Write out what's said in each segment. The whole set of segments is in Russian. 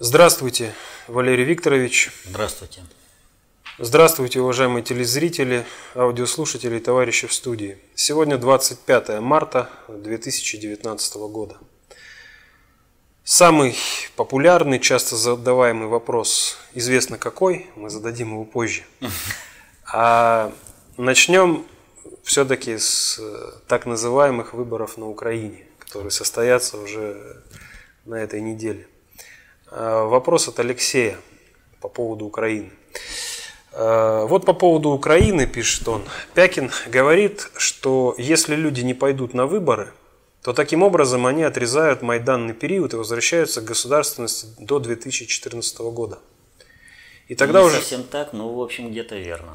Здравствуйте, Валерий Викторович. Здравствуйте. Здравствуйте, уважаемые телезрители, аудиослушатели и товарищи в студии. Сегодня 25 марта 2019 года. Самый популярный, часто задаваемый вопрос, известно какой, мы зададим его позже. А начнем все-таки с так называемых выборов на Украине, которые состоятся уже на этой неделе. Э, вопрос от Алексея по поводу Украины. Э, вот по поводу Украины, пишет он, Пякин говорит, что если люди не пойдут на выборы, то таким образом они отрезают майданный период и возвращаются к государственности до 2014 года. И тогда не уже... совсем так, но в общем где-то верно.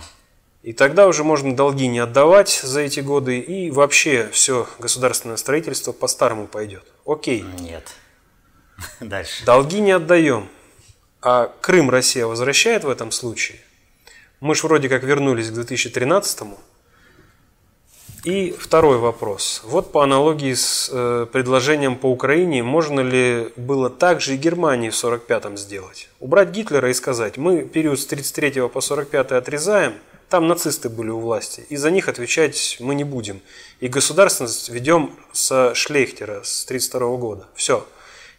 И тогда уже можно долги не отдавать за эти годы, и вообще все государственное строительство по-старому пойдет. Окей. Нет. Дальше. Долги не отдаем. А Крым Россия возвращает в этом случае? Мы же вроде как вернулись к 2013 -му. И второй вопрос. Вот по аналогии с э, предложением по Украине, можно ли было так же и Германии в 45-м сделать? Убрать Гитлера и сказать, мы период с 33 по 45 отрезаем, там нацисты были у власти, и за них отвечать мы не будем. И государственность ведем со Шлейхтера с 32 года. Все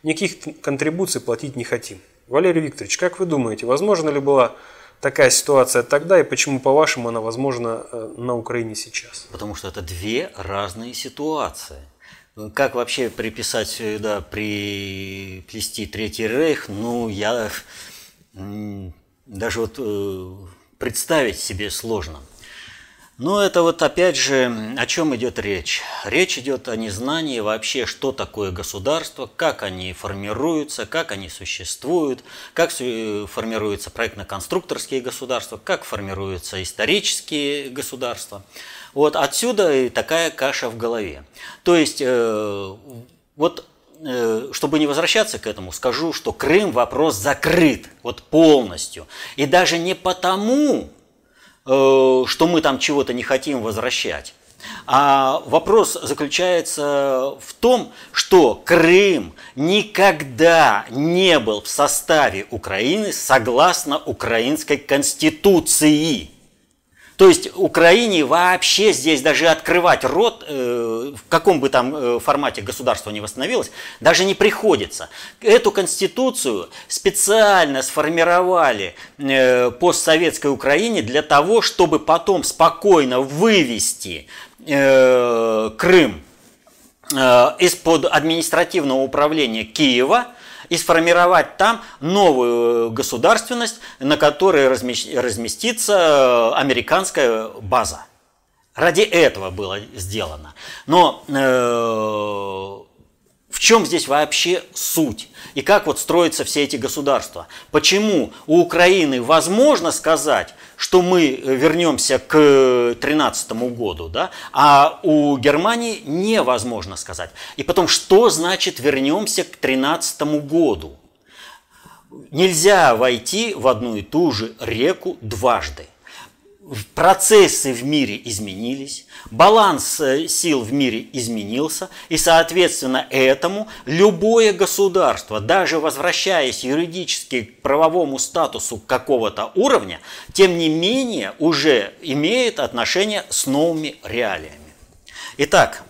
никаких контрибуций платить не хотим. Валерий Викторович, как вы думаете, возможно ли была такая ситуация тогда и почему, по-вашему, она возможна э, на Украине сейчас? Потому что это две разные ситуации. Как вообще приписать сюда, приплести Третий Рейх, ну, я даже вот э, представить себе сложно. Ну, это вот опять же, о чем идет речь? Речь идет о незнании вообще, что такое государство, как они формируются, как они существуют, как формируются проектно-конструкторские государства, как формируются исторические государства. Вот отсюда и такая каша в голове. То есть, э, вот э, чтобы не возвращаться к этому, скажу, что Крым вопрос закрыт, вот полностью. И даже не потому, Э, что мы там чего-то не хотим возвращать. А вопрос заключается в том, что Крым никогда не был в составе Украины согласно украинской конституции. То есть Украине вообще здесь даже открывать рот, э, в каком бы там э, формате государство не восстановилось, даже не приходится. Эту конституцию специально сформировали э, постсоветской Украине для того, чтобы потом спокойно вывести Крым из-под административного управления Киева – и сформировать там новую государственность, на которой разместится э, американская база. Ради этого было сделано. Но э, в чем здесь вообще суть? И как вот строятся все эти государства? Почему у Украины возможно сказать, что мы вернемся к 2013 году, да, а у Германии невозможно сказать? И потом, что значит вернемся к 2013 году? Нельзя войти в одну и ту же реку дважды процессы в мире изменились, баланс э, сил в мире изменился, и, соответственно, этому любое государство, даже возвращаясь юридически к правовому статусу какого-то уровня, тем не менее уже имеет отношение с новыми реалиями. Итак,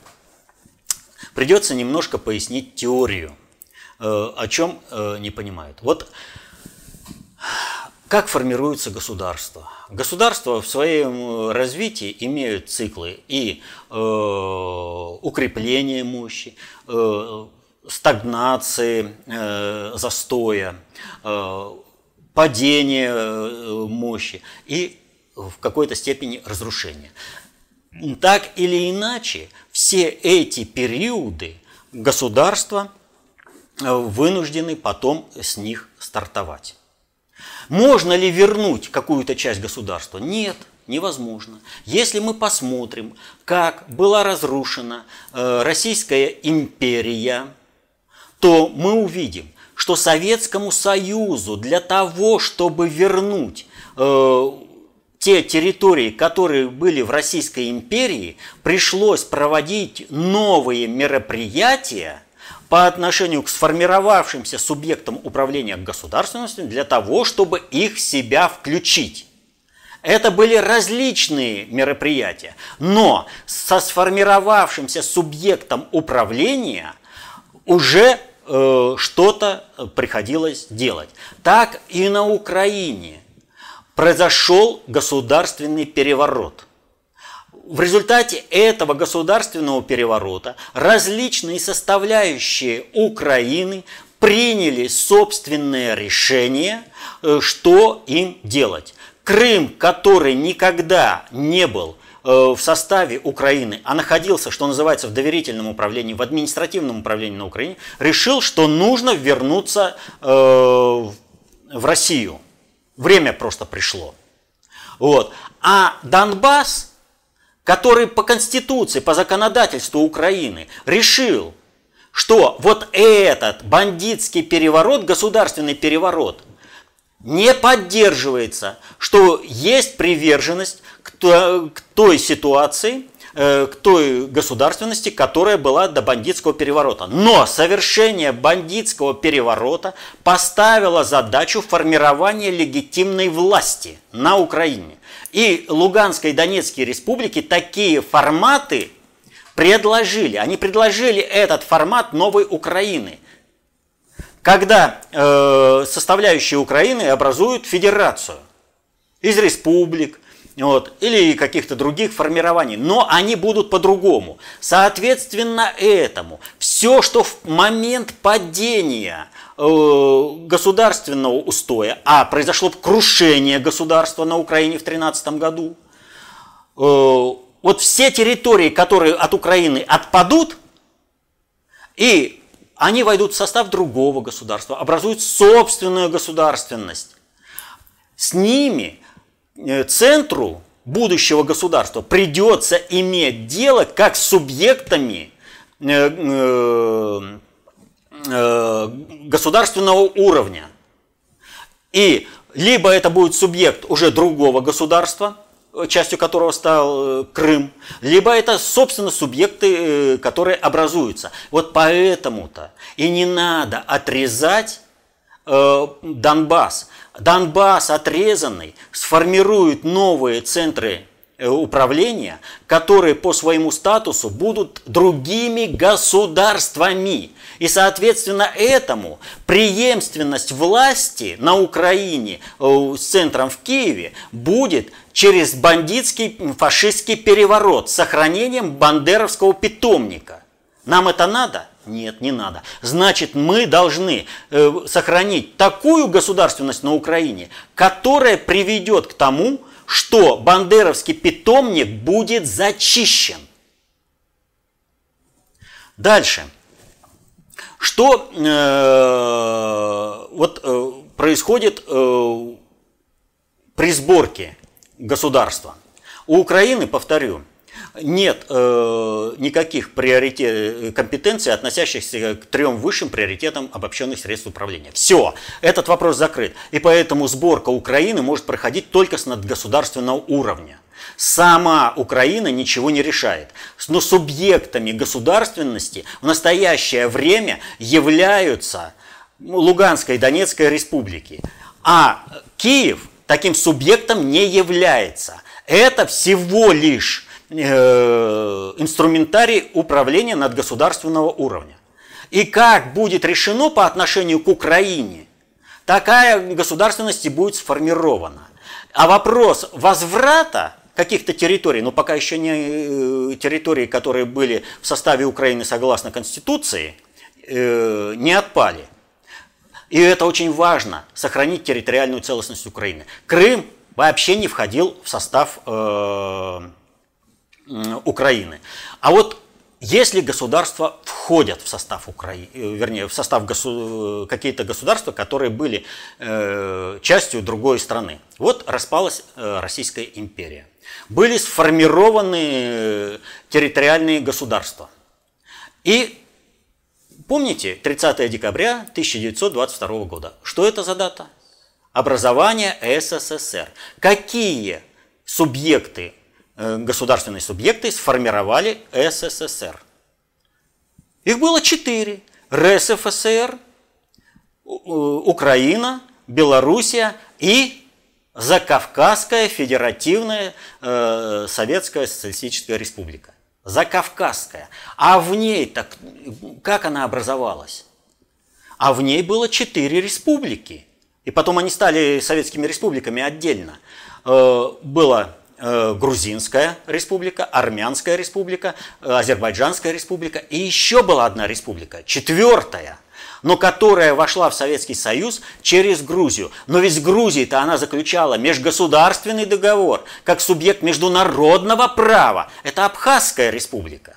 придется немножко пояснить теорию, э, о чем э, не понимают. Вот как формируется государство? Государства в своем развитии имеют циклы и э, укрепления мощи, э, стагнации, э, застоя, э, падения э, мощи и в какой-то степени разрушения. Так или иначе, все эти периоды государства э, вынуждены потом с них стартовать. Можно ли вернуть какую-то часть государства? Нет, невозможно. Если мы посмотрим, как была разрушена э, Российская империя, то мы увидим, что Советскому Союзу для того, чтобы вернуть э, те территории, которые были в Российской империи, пришлось проводить новые мероприятия, по отношению к сформировавшимся субъектам управления государственностью для того, чтобы их в себя включить. Это были различные мероприятия, но со сформировавшимся субъектом управления уже э, что-то приходилось делать. Так и на Украине произошел государственный переворот. В результате этого государственного переворота различные составляющие Украины приняли собственное решение, э, что им делать. Крым, который никогда не был э, в составе Украины, а находился, что называется, в доверительном управлении, в административном управлении на Украине, решил, что нужно вернуться э, в Россию. Время просто пришло. Вот. А Донбасс, который по Конституции, по законодательству Украины решил, что вот этот бандитский переворот, государственный переворот – не поддерживается, что есть приверженность к той ситуации, э, к той государственности, которая была до бандитского переворота. Но совершение бандитского переворота поставило задачу формирования легитимной власти на Украине. И Луганской и Донецкой республики такие форматы предложили. Они предложили этот формат новой Украины когда э, составляющие Украины образуют федерацию из республик, вот, или каких-то других формирований, но они будут по-другому. Соответственно этому, все, что в момент падения э, государственного устоя, а произошло крушение государства на Украине в 2013 году, э, вот все территории, которые от Украины отпадут, и они войдут в состав другого государства, образуют собственную государственность. С ними центру будущего государства придется иметь дело как с субъектами э, э, государственного уровня. И либо это будет субъект уже другого государства, частью которого стал э, Крым, либо это, собственно, субъекты, э, которые образуются. Вот поэтому-то и не надо отрезать э, Донбасс. Донбасс отрезанный сформирует новые центры Э, управления, которые по своему статусу будут другими государствами. И, соответственно, этому преемственность власти на Украине э, с центром в Киеве будет через бандитский фашистский переворот с сохранением бандеровского питомника. Нам это надо? Нет, не надо. Значит, мы должны э, сохранить такую государственность на Украине, которая приведет к тому, что бандеровский питомник будет зачищен. Дальше. Что э, вот, э, происходит э, при сборке государства? У Украины, повторю, нет э, никаких приоритет, компетенций, относящихся к трем высшим приоритетам обобщенных средств управления. Все, этот вопрос закрыт. И поэтому сборка Украины может проходить только с надгосударственного уровня. Сама Украина ничего не решает. Но субъектами государственности в настоящее время являются Луганская и Донецкая республики. А Киев таким субъектом не является. Это всего лишь инструментарий управления надгосударственного уровня. И как будет решено по отношению к Украине, такая государственность и будет сформирована. А вопрос возврата каких-то территорий, но пока еще не э, территории, которые были в составе Украины согласно Конституции, э, не отпали. И это очень важно, сохранить территориальную целостность Украины. Крым вообще не входил в состав Украины. А вот если государства входят в состав Украины, э, вернее, в состав госу... какие-то государства, которые были э, частью другой страны. Вот распалась э, Российская империя. Были сформированы э, территориальные государства. И помните, 30 декабря 1922 года. Что это за дата? Образование СССР. Какие субъекты Э, государственные субъекты сформировали СССР. Их было четыре. РСФСР, Украина, Белоруссия и Закавказская Федеративная э, Советская Социалистическая Республика. Закавказская. А в ней так как она образовалась? А в ней было четыре республики. И потом они стали советскими республиками отдельно. Э, была э, Грузинская республика, Армянская республика, э, Азербайджанская республика и еще была одна республика, четвертая, но которая вошла в Советский Союз через Грузию. Но ведь с Грузией-то она заключала межгосударственный договор, как субъект международного права. Это Абхазская республика.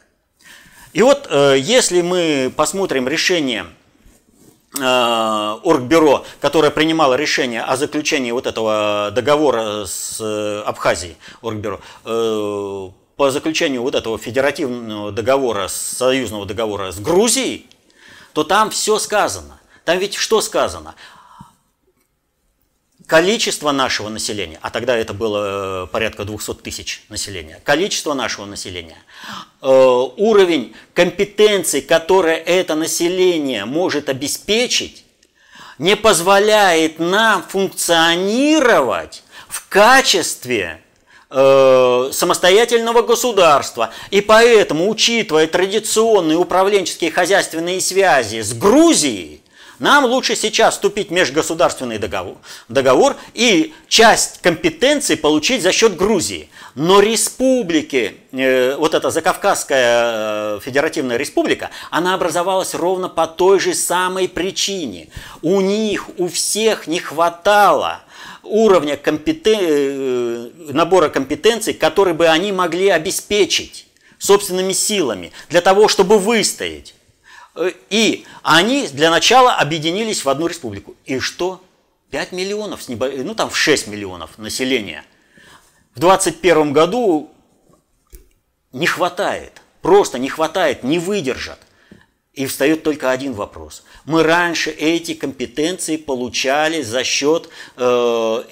И вот если мы посмотрим решение Э, Оргбюро, которое принимало решение о заключении вот этого договора с э, Абхазией, Оргбюро, э, по заключению вот этого федеративного договора, союзного договора с Грузией, то там все сказано. Там ведь что сказано? Количество нашего населения, а тогда это было э, порядка 200 тысяч населения, количество нашего населения, э, уровень компетенций, которые это население может обеспечить, не позволяет нам функционировать в качестве э, самостоятельного государства. И поэтому, учитывая традиционные управленческие хозяйственные связи с Грузией, нам лучше сейчас вступить в межгосударственный договор, договор и часть компетенций получить за счет Грузии. Но республики, э, вот эта Закавказская э, Федеративная Республика, она образовалась ровно по той же самой причине. У них, у всех не хватало уровня компетен... Э, набора компетенций, который бы они могли обеспечить собственными силами для того, чтобы выстоять. И они для начала объединились в одну республику. И что? 5 миллионов, ну там в 6 миллионов населения. В 2021 году не хватает, просто не хватает, не выдержат. И встает только один вопрос. Мы раньше эти компетенции получали за счет э,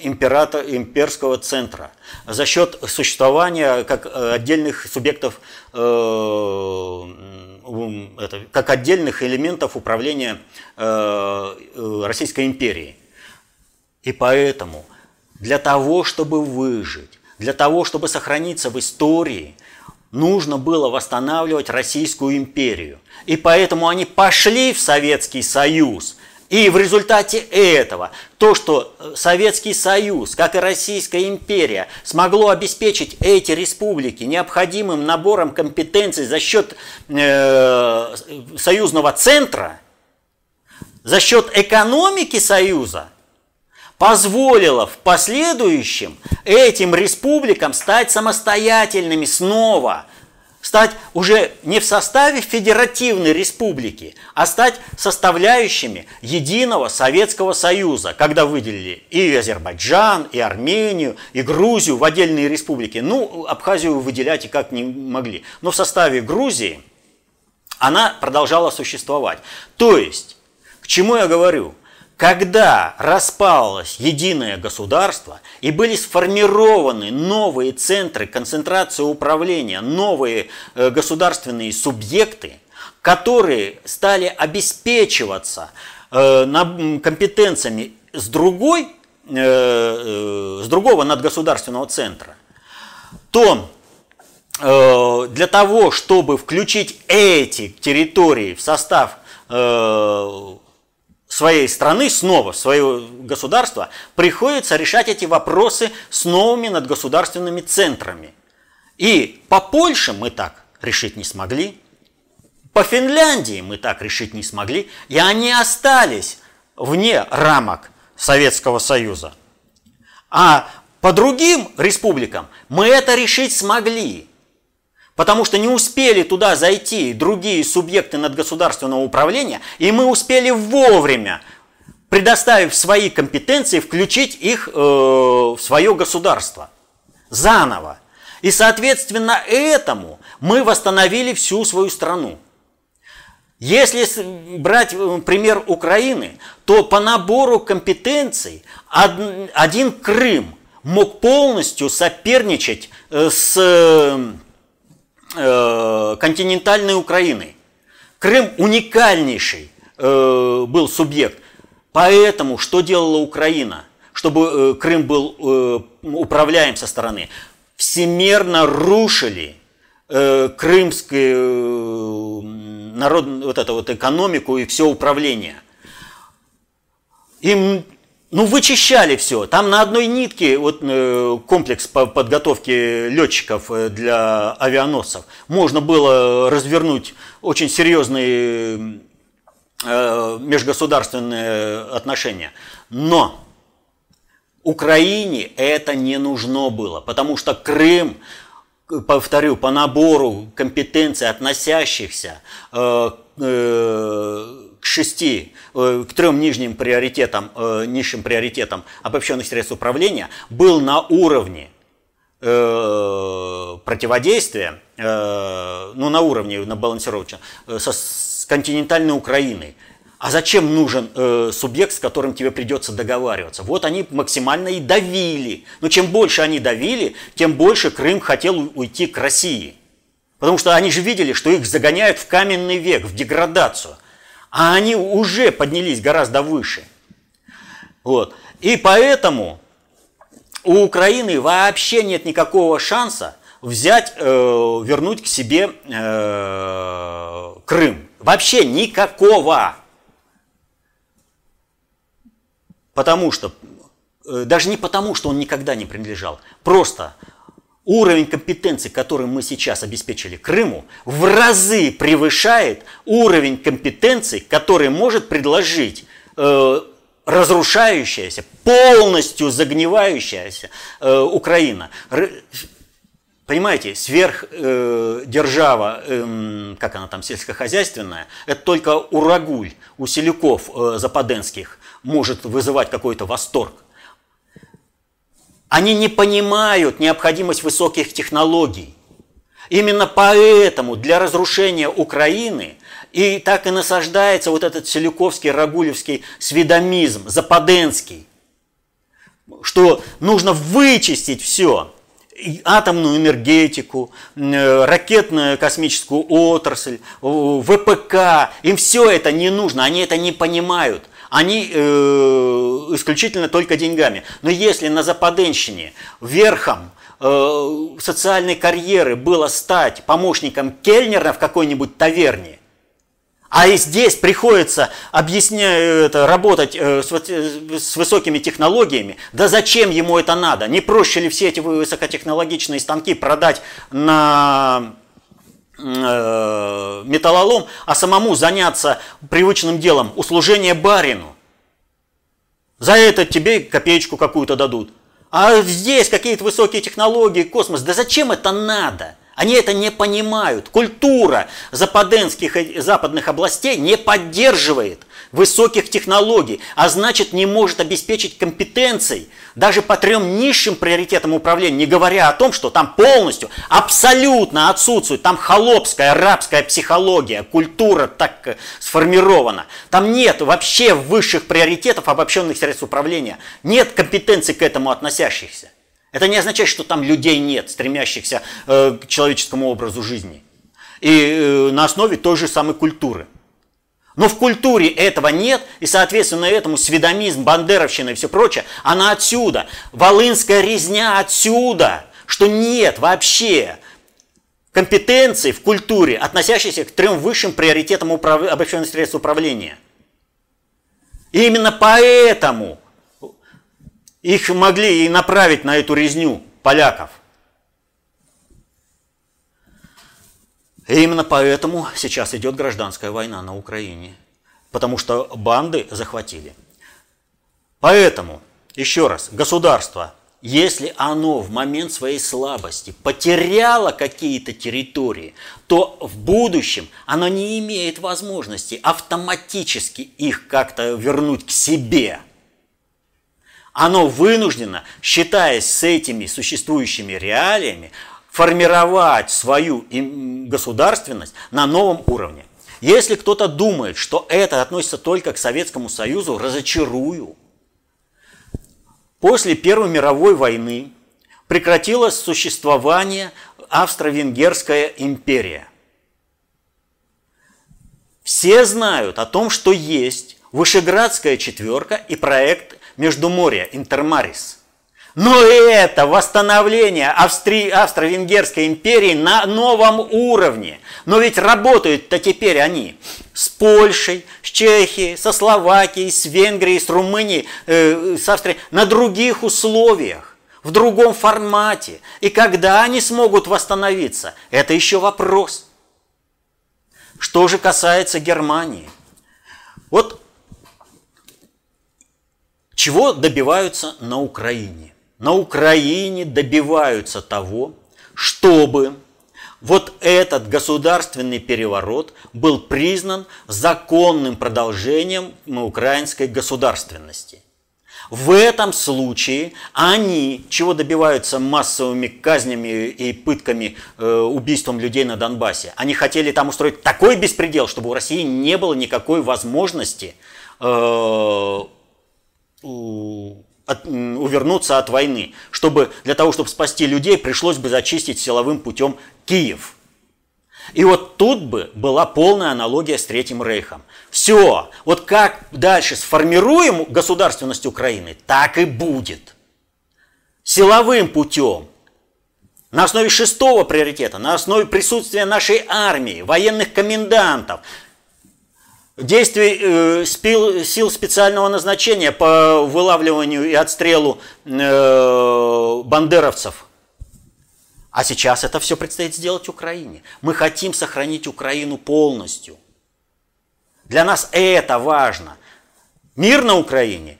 император, имперского центра, за счет существования как э, отдельных субъектов э, это, как отдельных элементов управления э, э, Российской империей. И поэтому для того, чтобы выжить, для того, чтобы сохраниться в истории, нужно было восстанавливать Российскую империю. И поэтому они пошли в Советский Союз – и в результате этого то, что э, Советский Союз, как и Российская империя, смогло обеспечить эти республики необходимым набором компетенций за счет э, союзного центра, за счет экономики Союза, позволило в последующем этим республикам стать самостоятельными снова – стать уже не в составе федеративной республики, а стать составляющими единого Советского Союза, когда выделили и Азербайджан, и Армению, и Грузию в отдельные республики. Ну, Абхазию выделять и как не могли. Но в составе Грузии она продолжала существовать. То есть, к чему я говорю – когда распалось единое государство и были сформированы новые центры концентрации управления, новые э, государственные субъекты, которые стали обеспечиваться э, компетенциями с другой, э, с другого надгосударственного центра, то для того, чтобы включить эти территории в состав своей страны снова, свое государство, приходится решать эти вопросы с новыми надгосударственными центрами. И по Польше мы так решить не смогли, по Финляндии мы так решить не смогли, и они остались вне рамок Советского Союза. А по другим республикам мы это решить смогли. Потому что не успели туда зайти другие субъекты надгосударственного управления, и мы успели вовремя, предоставив свои компетенции, включить их э, в свое государство заново. И, соответственно, этому мы восстановили всю свою страну. Если брать э, пример Украины, то по набору компетенций один Крым мог полностью соперничать э, с Э, континентальной Украины. Крым уникальнейший э, был субъект. Поэтому что делала Украина? Чтобы э, Крым был управляем со стороны. Всемерно рушили э, крымскую народ, вот эту вот экономику и все управление. Им ну, вычищали все. Там на одной нитке вот, э, комплекс по подготовки летчиков э, для авианосцев. Можно было развернуть очень серьезные э, межгосударственные отношения. Но Украине это не нужно было, потому что Крым, повторю, по набору компетенций, относящихся э, э, шести, э, к трем нижним приоритетам, э, низшим приоритетам обобщенных средств управления был на уровне э, противодействия, ну на уровне, на балансировочном, со, с континентальной Украиной. А зачем нужен э, субъект, с которым тебе придется договариваться? Вот они максимально и давили. Но чем больше они давили, тем больше Крым хотел уйти к России. Потому что они же видели, что их загоняют в каменный век, в деградацию а они уже поднялись гораздо выше. Вот. И поэтому у Украины вообще нет никакого шанса взять, э, вернуть к себе э, Крым. Вообще никакого. Потому что, э, даже не потому, что он никогда не принадлежал, просто уровень компетенции, который мы сейчас обеспечили Крыму, в разы превышает уровень компетенции, который может предложить э, разрушающаяся, полностью загнивающаяся э, Украина. Р, понимаете, сверхдержава, э, э, как она там, сельскохозяйственная, это только урагуль у селюков э, западенских может вызывать какой-то восторг. Они не понимают необходимость высоких технологий. Именно поэтому для разрушения Украины и так и насаждается вот этот селюковский, рагулевский сведомизм, западенский, что нужно вычистить все, атомную энергетику, э, ракетную космическую отрасль, ВПК, им все это не нужно, они это не понимают – они э, исключительно только деньгами. Но если на Западенщине верхом э, социальной карьеры было стать помощником кельнера в какой-нибудь таверне, а и здесь приходится объяснять, это, работать э, с, с высокими технологиями. Да зачем ему это надо? Не проще ли все эти высокотехнологичные станки продать на Э, металлолом, а самому заняться привычным делом, услужение барину. За это тебе копеечку какую-то дадут. А здесь какие-то высокие технологии, космос. Да зачем это надо? Они это не понимают. Культура западенских и западных областей не поддерживает высоких технологий, а значит не может обеспечить компетенций даже по трем низшим приоритетам управления, не говоря о том, что там полностью, абсолютно отсутствует, там холопская, арабская психология, культура так э, сформирована. Там нет вообще высших приоритетов обобщенных средств управления, нет компетенций к этому относящихся. Это не означает, что там людей нет, стремящихся э, к человеческому образу жизни. И э, на основе той же самой культуры. Но в культуре этого нет, и, соответственно, этому сведомизм, бандеровщина и все прочее, она отсюда. Волынская резня отсюда, что нет вообще компетенции в культуре, относящейся к трем высшим приоритетам управ... обобщенных средств управления. И именно поэтому их могли и направить на эту резню поляков. И именно поэтому сейчас идет гражданская война на Украине. Потому что банды захватили. Поэтому, еще раз, государство, если оно в момент своей слабости потеряло какие-то территории, то в будущем оно не имеет возможности автоматически их как-то вернуть к себе. Оно вынуждено, считаясь с этими существующими реалиями, формировать свою государственность на новом уровне. Если кто-то думает, что это относится только к Советскому Союзу, разочарую. После Первой мировой войны прекратилось существование Австро-Венгерская империя. Все знают о том, что есть Вышеградская четверка и проект Междуморья Интермарис. Но это восстановление Австри... Австро-Венгерской империи на новом уровне. Но ведь работают-то теперь они с Польшей, с Чехией, со Словакией, с Венгрией, с Румынией, э, с Австрией на других условиях, в другом формате. И когда они смогут восстановиться, это еще вопрос. Что же касается Германии? Вот чего добиваются на Украине? На Украине добиваются того, чтобы вот этот государственный переворот был признан законным продолжением украинской государственности. В этом случае они, чего добиваются массовыми казнями и пытками, э, убийством людей на Донбассе, они хотели там устроить такой беспредел, чтобы у России не было никакой возможности э, от, увернуться от войны. Чтобы, для того, чтобы спасти людей, пришлось бы зачистить силовым путем Киев. И вот тут бы была полная аналогия с Третьим Рейхом. Все, вот как дальше сформируем государственность Украины, так и будет. Силовым путем. На основе шестого приоритета, на основе присутствия нашей армии, военных комендантов, действий э, сил специального назначения по вылавливанию и отстрелу э, бандеровцев. А сейчас это все предстоит сделать Украине. Мы хотим сохранить Украину полностью. Для нас это важно. Мир на Украине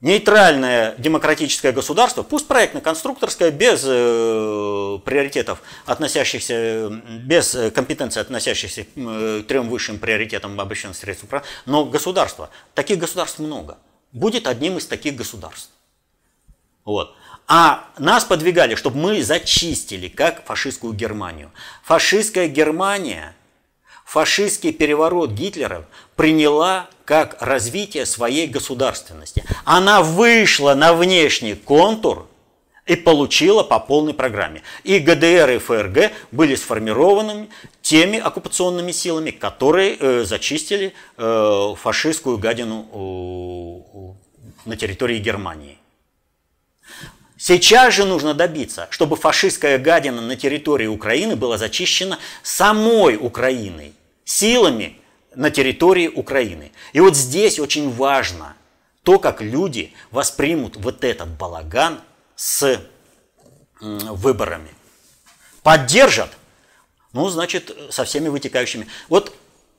нейтральное демократическое государство, пусть проектно-конструкторское, без э, приоритетов, относящихся, без компетенций, относящихся к э, трем высшим приоритетам обращенных средств, но государство, таких государств много, будет одним из таких государств. Вот. А нас подвигали, чтобы мы зачистили, как фашистскую Германию. Фашистская Германия, фашистский переворот Гитлера приняла как развитие своей государственности. Она вышла на внешний контур и получила по полной программе. И ГДР и ФРГ были сформированы теми оккупационными силами, которые э, зачистили э, фашистскую гадину э, на территории Германии. Сейчас же нужно добиться, чтобы фашистская гадина на территории Украины была зачищена самой Украиной, силами на территории Украины. И вот здесь очень важно то, как люди воспримут вот этот балаган с выборами. Поддержат, ну, значит, со всеми вытекающими. Вот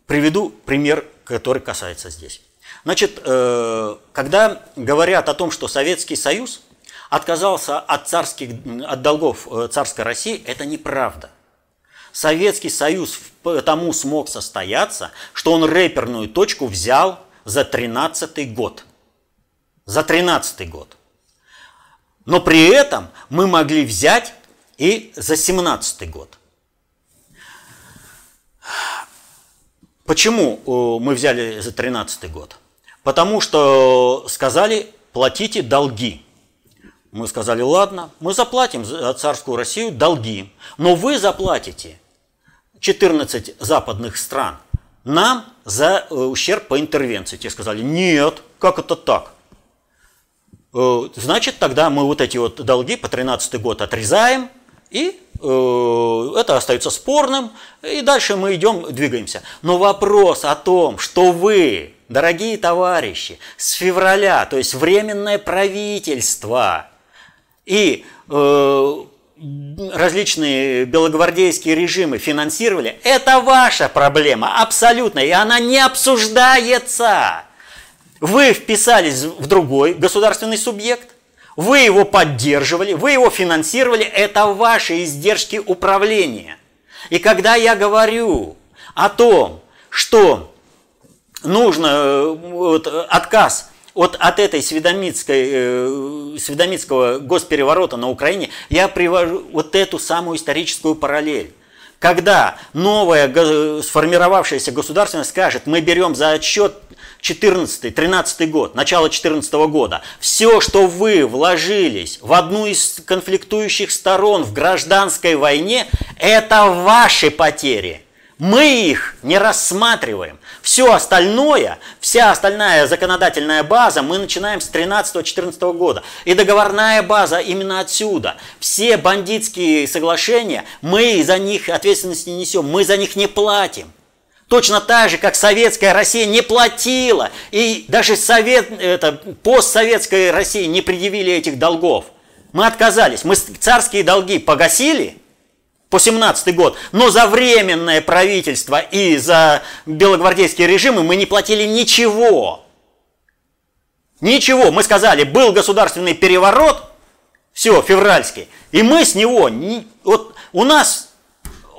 приведу пример, который касается здесь. Значит, э, когда говорят о том, что Советский Союз отказался от, царских, от долгов э, царской России, это неправда. Советский Союз потому смог состояться, что он рэперную точку взял за 13 год. За 13 год. Но при этом мы могли взять и за 17 год. Почему э, мы взяли за 13 год? Потому что сказали, платите долги. Мы сказали, ладно, мы заплатим за царскую Россию долги, но вы заплатите 14 западных стран нам за э, ущерб по интервенции. Те сказали, нет, как это так? Э, значит, тогда мы вот эти вот долги по 13 год отрезаем, и э, это остается спорным, и дальше мы идем, двигаемся. Но вопрос о том, что вы, дорогие товарищи, с февраля, то есть временное правительство – и различные белогвардейские режимы финансировали, это ваша проблема, абсолютно, и она не обсуждается. Вы вписались в другой государственный субъект, вы его поддерживали, вы его финансировали, это ваши издержки управления. И когда я говорю о том, что нужно э, вот, отказ от, от этой сведомитской, э, сведомитского госпереворота на Украине я привожу вот эту самую историческую параллель. Когда новая сформировавшаяся государственность скажет, мы берем за отсчет 14-13 год, начало 14 года, все, что вы вложились в одну из конфликтующих сторон в гражданской войне, это ваши потери. Мы их не рассматриваем. Все остальное, вся остальная законодательная база мы начинаем с 13-14 года. И договорная база именно отсюда. Все бандитские соглашения, мы за них ответственности не несем, мы за них не платим. Точно так же, как советская Россия не платила, и даже совет, это, постсоветская Россия не предъявили этих долгов. Мы отказались, мы царские долги погасили – по 17 год, но за временное правительство и за белогвардейские режимы мы не платили ничего. Ничего. Мы сказали, был государственный переворот, все, февральский, и мы с него, вот у нас,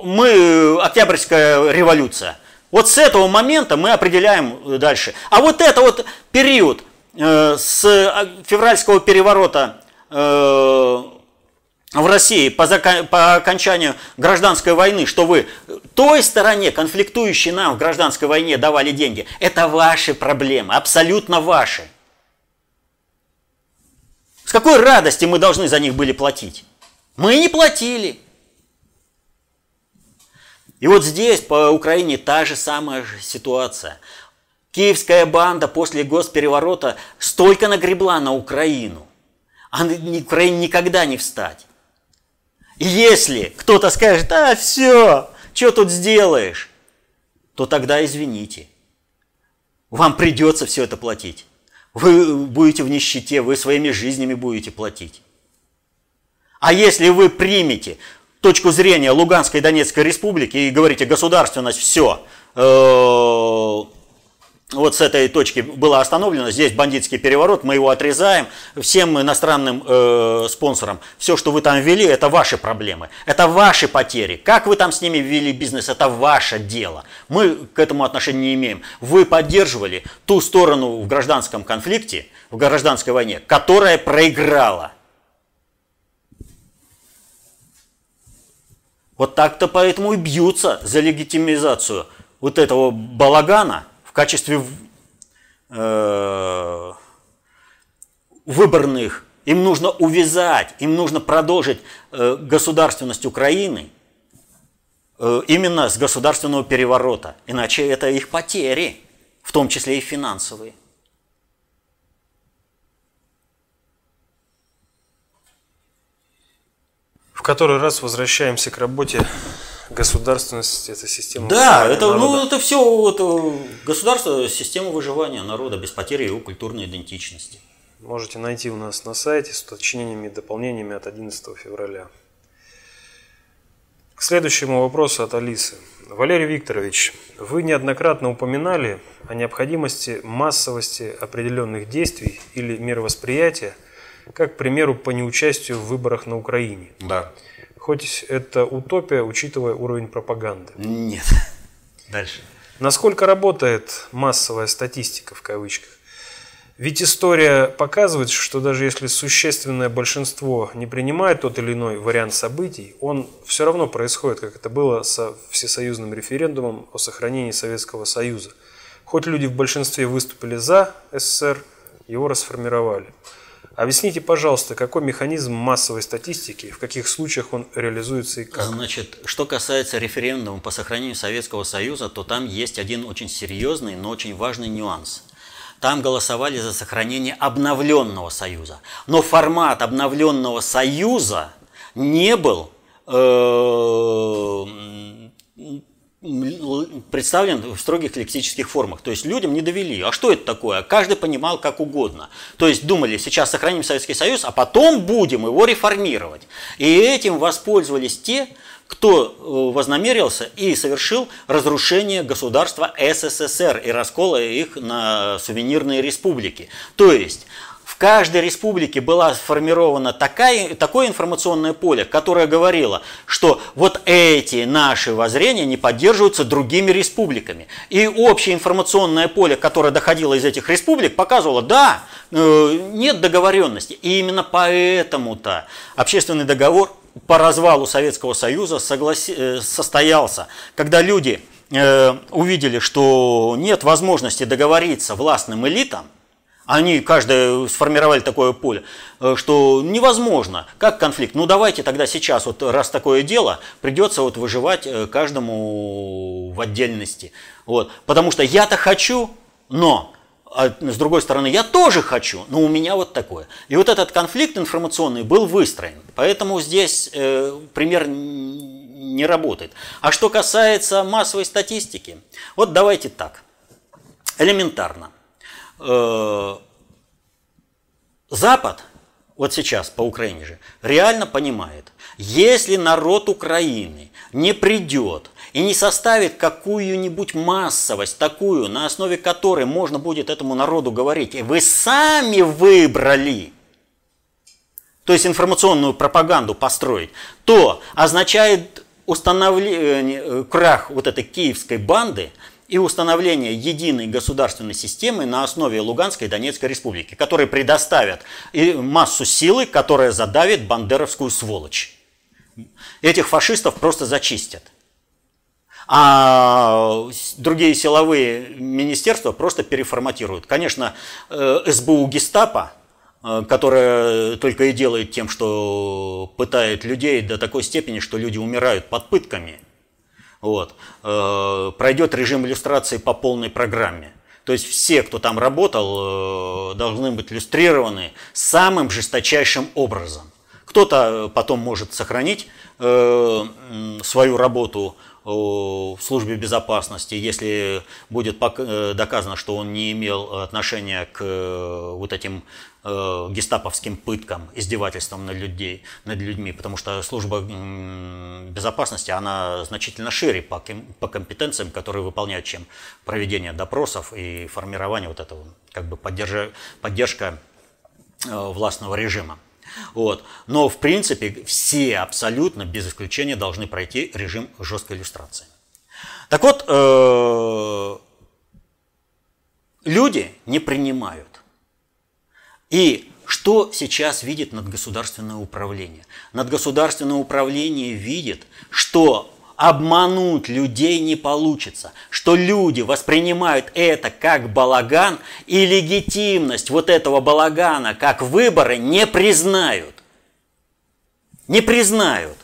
мы, Октябрьская революция, вот с этого момента мы определяем дальше. А вот это вот период э, с э, февральского переворота э, в России по, закон, по окончанию гражданской войны, что вы той стороне, конфликтующей нам в гражданской войне, давали деньги, это ваши проблемы, абсолютно ваши. С какой радости мы должны за них были платить? Мы не платили. И вот здесь по Украине та же самая ситуация. Киевская банда после госпереворота столько нагребла на Украину, а Украине никогда не встать. Если кто-то скажет, а все, что тут сделаешь, то тогда извините. Вам придется все это платить. Вы будете в нищете, вы своими жизнями будете платить. А если вы примете точку зрения Луганской и Донецкой республики и говорите, государственность, все, э, вот с этой точки было остановлено, здесь бандитский переворот, мы его отрезаем, всем иностранным э, спонсорам, все, что вы там ввели, это ваши проблемы, это ваши потери. Как вы там с ними ввели бизнес, это ваше дело. Мы к этому отношения не имеем. Вы поддерживали ту сторону в гражданском конфликте, в гражданской войне, которая проиграла. Вот так-то поэтому и бьются за легитимизацию вот этого балагана – в качестве э, выборных, им нужно увязать, им нужно продолжить э, государственность Украины э, именно с государственного переворота. Иначе это их потери, в том числе и финансовые. В который раз возвращаемся к работе государственность, это система Да, это, ну, это все вот, государство, система выживания народа без потери его культурной идентичности. Можете найти у нас на сайте с уточнениями и дополнениями от 11 февраля. К следующему вопросу от Алисы. Валерий Викторович, вы неоднократно упоминали о необходимости массовости определенных действий или мировосприятия, как, к примеру, по неучастию в выборах на Украине. Да. Хоть это утопия, учитывая уровень пропаганды. Нет. Дальше. Насколько работает массовая статистика в кавычках? Ведь история показывает, что даже если существенное большинство не принимает тот или иной вариант событий, он все равно происходит, как это было со всесоюзным референдумом о сохранении Советского Союза. Хоть люди в большинстве выступили за СССР, его расформировали. Объясните, пожалуйста, какой механизм массовой статистики, в каких случаях он реализуется и как? Значит, что касается референдума по сохранению Советского Союза, то там есть один очень серьезный, но очень важный нюанс. Там голосовали за сохранение обновленного Союза. Но формат обновленного Союза не был э, представлен в строгих лексических формах. То есть людям не довели. А что это такое? Каждый понимал как угодно. То есть думали, сейчас сохраним Советский Союз, а потом будем его реформировать. И этим воспользовались те, кто э, вознамерился и совершил разрушение государства СССР и раскола их на сувенирные республики. То есть каждой республике было сформировано такая, такое информационное поле, которое говорило, что вот эти наши воззрения не поддерживаются другими республиками. И общее информационное поле, которое доходило из этих республик, показывало, да, э, нет договоренности. И именно поэтому-то общественный договор по развалу Советского Союза согласи... Э, состоялся, когда люди э, увидели, что нет возможности договориться властным элитам, Они каждое сформировали такое поле, э, что невозможно. Как конфликт? Ну давайте тогда сейчас, вот раз такое дело, придется вот выживать э, каждому в отдельности. Вот. Потому что я-то хочу, но а с другой стороны, я тоже хочу, но у меня вот такое. И вот этот конфликт информационный был выстроен. Поэтому здесь э, пример не работает. А что касается массовой статистики, вот давайте так. Элементарно. Э, Запад, вот сейчас по Украине же, реально понимает, если народ Украины не придет и не составит какую-нибудь массовость такую, на основе которой можно будет этому народу говорить, вы сами выбрали, то есть информационную пропаганду построить, то означает установление, э, крах вот этой киевской банды и установление единой государственной системы на основе Луганской и Донецкой республики, которые предоставят массу силы, которая задавит бандеровскую сволочь. Этих фашистов просто зачистят а другие силовые министерства просто переформатируют. Конечно, э, СБУ гестапо, э, которая только и делает тем, что пытает людей до такой степени, что люди умирают под пытками, вот, э, пройдет режим иллюстрации по полной программе. То есть все, кто там работал, должны быть иллюстрированы самым жесточайшим образом. Кто-то потом может сохранить свою работу в службе безопасности, если будет э, доказано, что он не имел отношения к э, вот этим э, гестаповским пыткам, издевательствам над, людей, над людьми, потому что служба безопасности, она значительно шире по, по компетенциям, которые выполняют, чем проведение допросов и формирование вот этого, как бы поддержка, поддержка властного режима. Вот. Но, в принципе, все абсолютно, без исключения, должны пройти режим жесткой иллюстрации. Так вот, э, люди не принимают. И что сейчас видит надгосударственное управление? Надгосударственное управление видит, что обмануть людей не получится, что люди воспринимают это как балаган и легитимность вот этого балагана как выборы не признают. Не признают.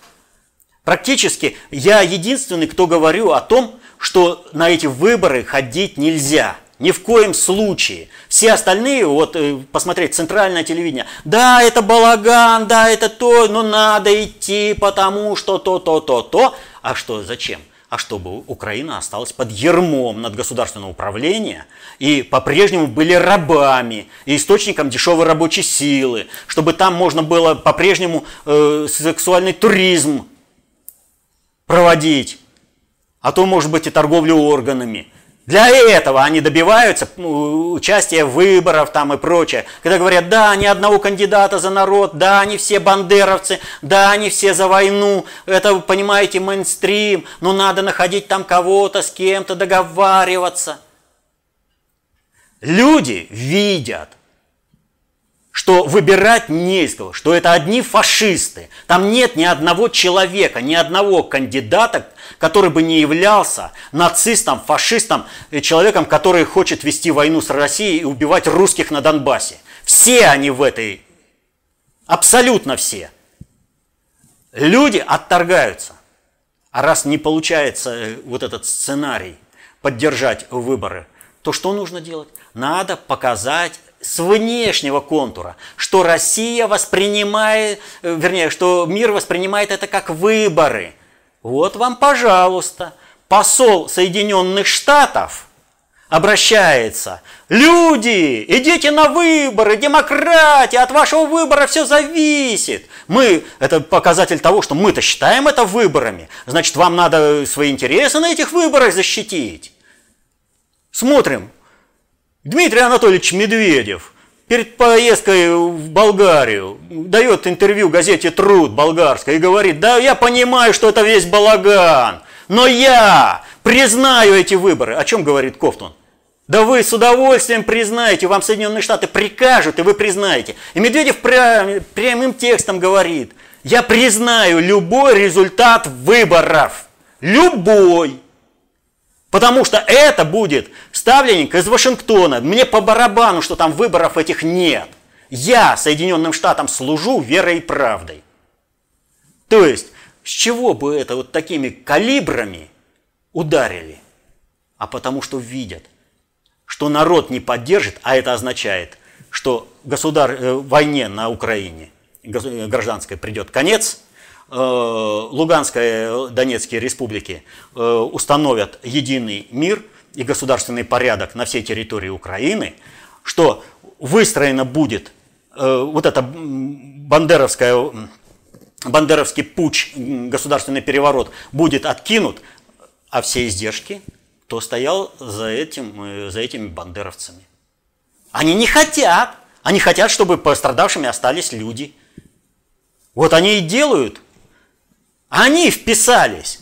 Практически я единственный, кто говорю о том, что на эти выборы ходить нельзя. Ни в коем случае. Все остальные, вот э, посмотреть центральное телевидение, да, это балаган, да, это то, но надо идти, потому что то, то, то, то. А что, зачем? А чтобы Украина осталась под ермом над государственного управления и по-прежнему были рабами и источником дешевой рабочей силы, чтобы там можно было по-прежнему э, сексуальный туризм проводить, а то, может быть, и торговлю органами – для этого они добиваются ну, участия в выборах там и прочее. Когда говорят, да, ни одного кандидата за народ, да, они все бандеровцы, да, они все за войну, это, понимаете, мейнстрим, но надо находить там кого-то, с кем-то договариваться. Люди видят, что выбирать не из кого, что это одни фашисты. Там нет ни одного человека, ни одного кандидата, который бы не являлся нацистом, фашистом, человеком, который хочет вести войну с Россией и убивать русских на Донбассе. Все они в этой, абсолютно все. Люди отторгаются. А раз не получается э, вот этот сценарий поддержать выборы, то что нужно делать? Надо показать с внешнего контура, что Россия воспринимает, э, вернее, что мир воспринимает это как выборы. Вот вам, пожалуйста, посол Соединенных Штатов обращается. Люди, идите на выборы, демократия, от вашего выбора все зависит. Мы, это показатель того, что мы-то считаем это выборами. Значит, вам надо свои интересы на этих выборах защитить. Смотрим, Дмитрий Анатольевич Медведев перед поездкой в Болгарию дает интервью газете «Труд» болгарской и говорит, да я понимаю, что это весь балаган, но я признаю эти выборы. О чем говорит Кофтун? Да вы с удовольствием признаете, вам Соединенные Штаты прикажут, и вы признаете. И Медведев прям, прямым текстом говорит, я признаю любой результат выборов. Любой. Потому что это будет ставленник из Вашингтона. Мне по барабану, что там выборов этих нет. Я Соединенным Штатам служу верой и правдой. То есть, с чего бы это вот такими калибрами ударили? А потому что видят, что народ не поддержит, а это означает, что государ... Э, войне на Украине э, гражданской придет конец, Луганской, Донецкие республики установят единый мир и государственный порядок на всей территории Украины, что выстроено будет вот это бандеровская, бандеровский путь, государственный переворот будет откинут, а все издержки, кто стоял за, этим, за этими бандеровцами. Они не хотят, они хотят, чтобы пострадавшими остались люди. Вот они и делают. Они вписались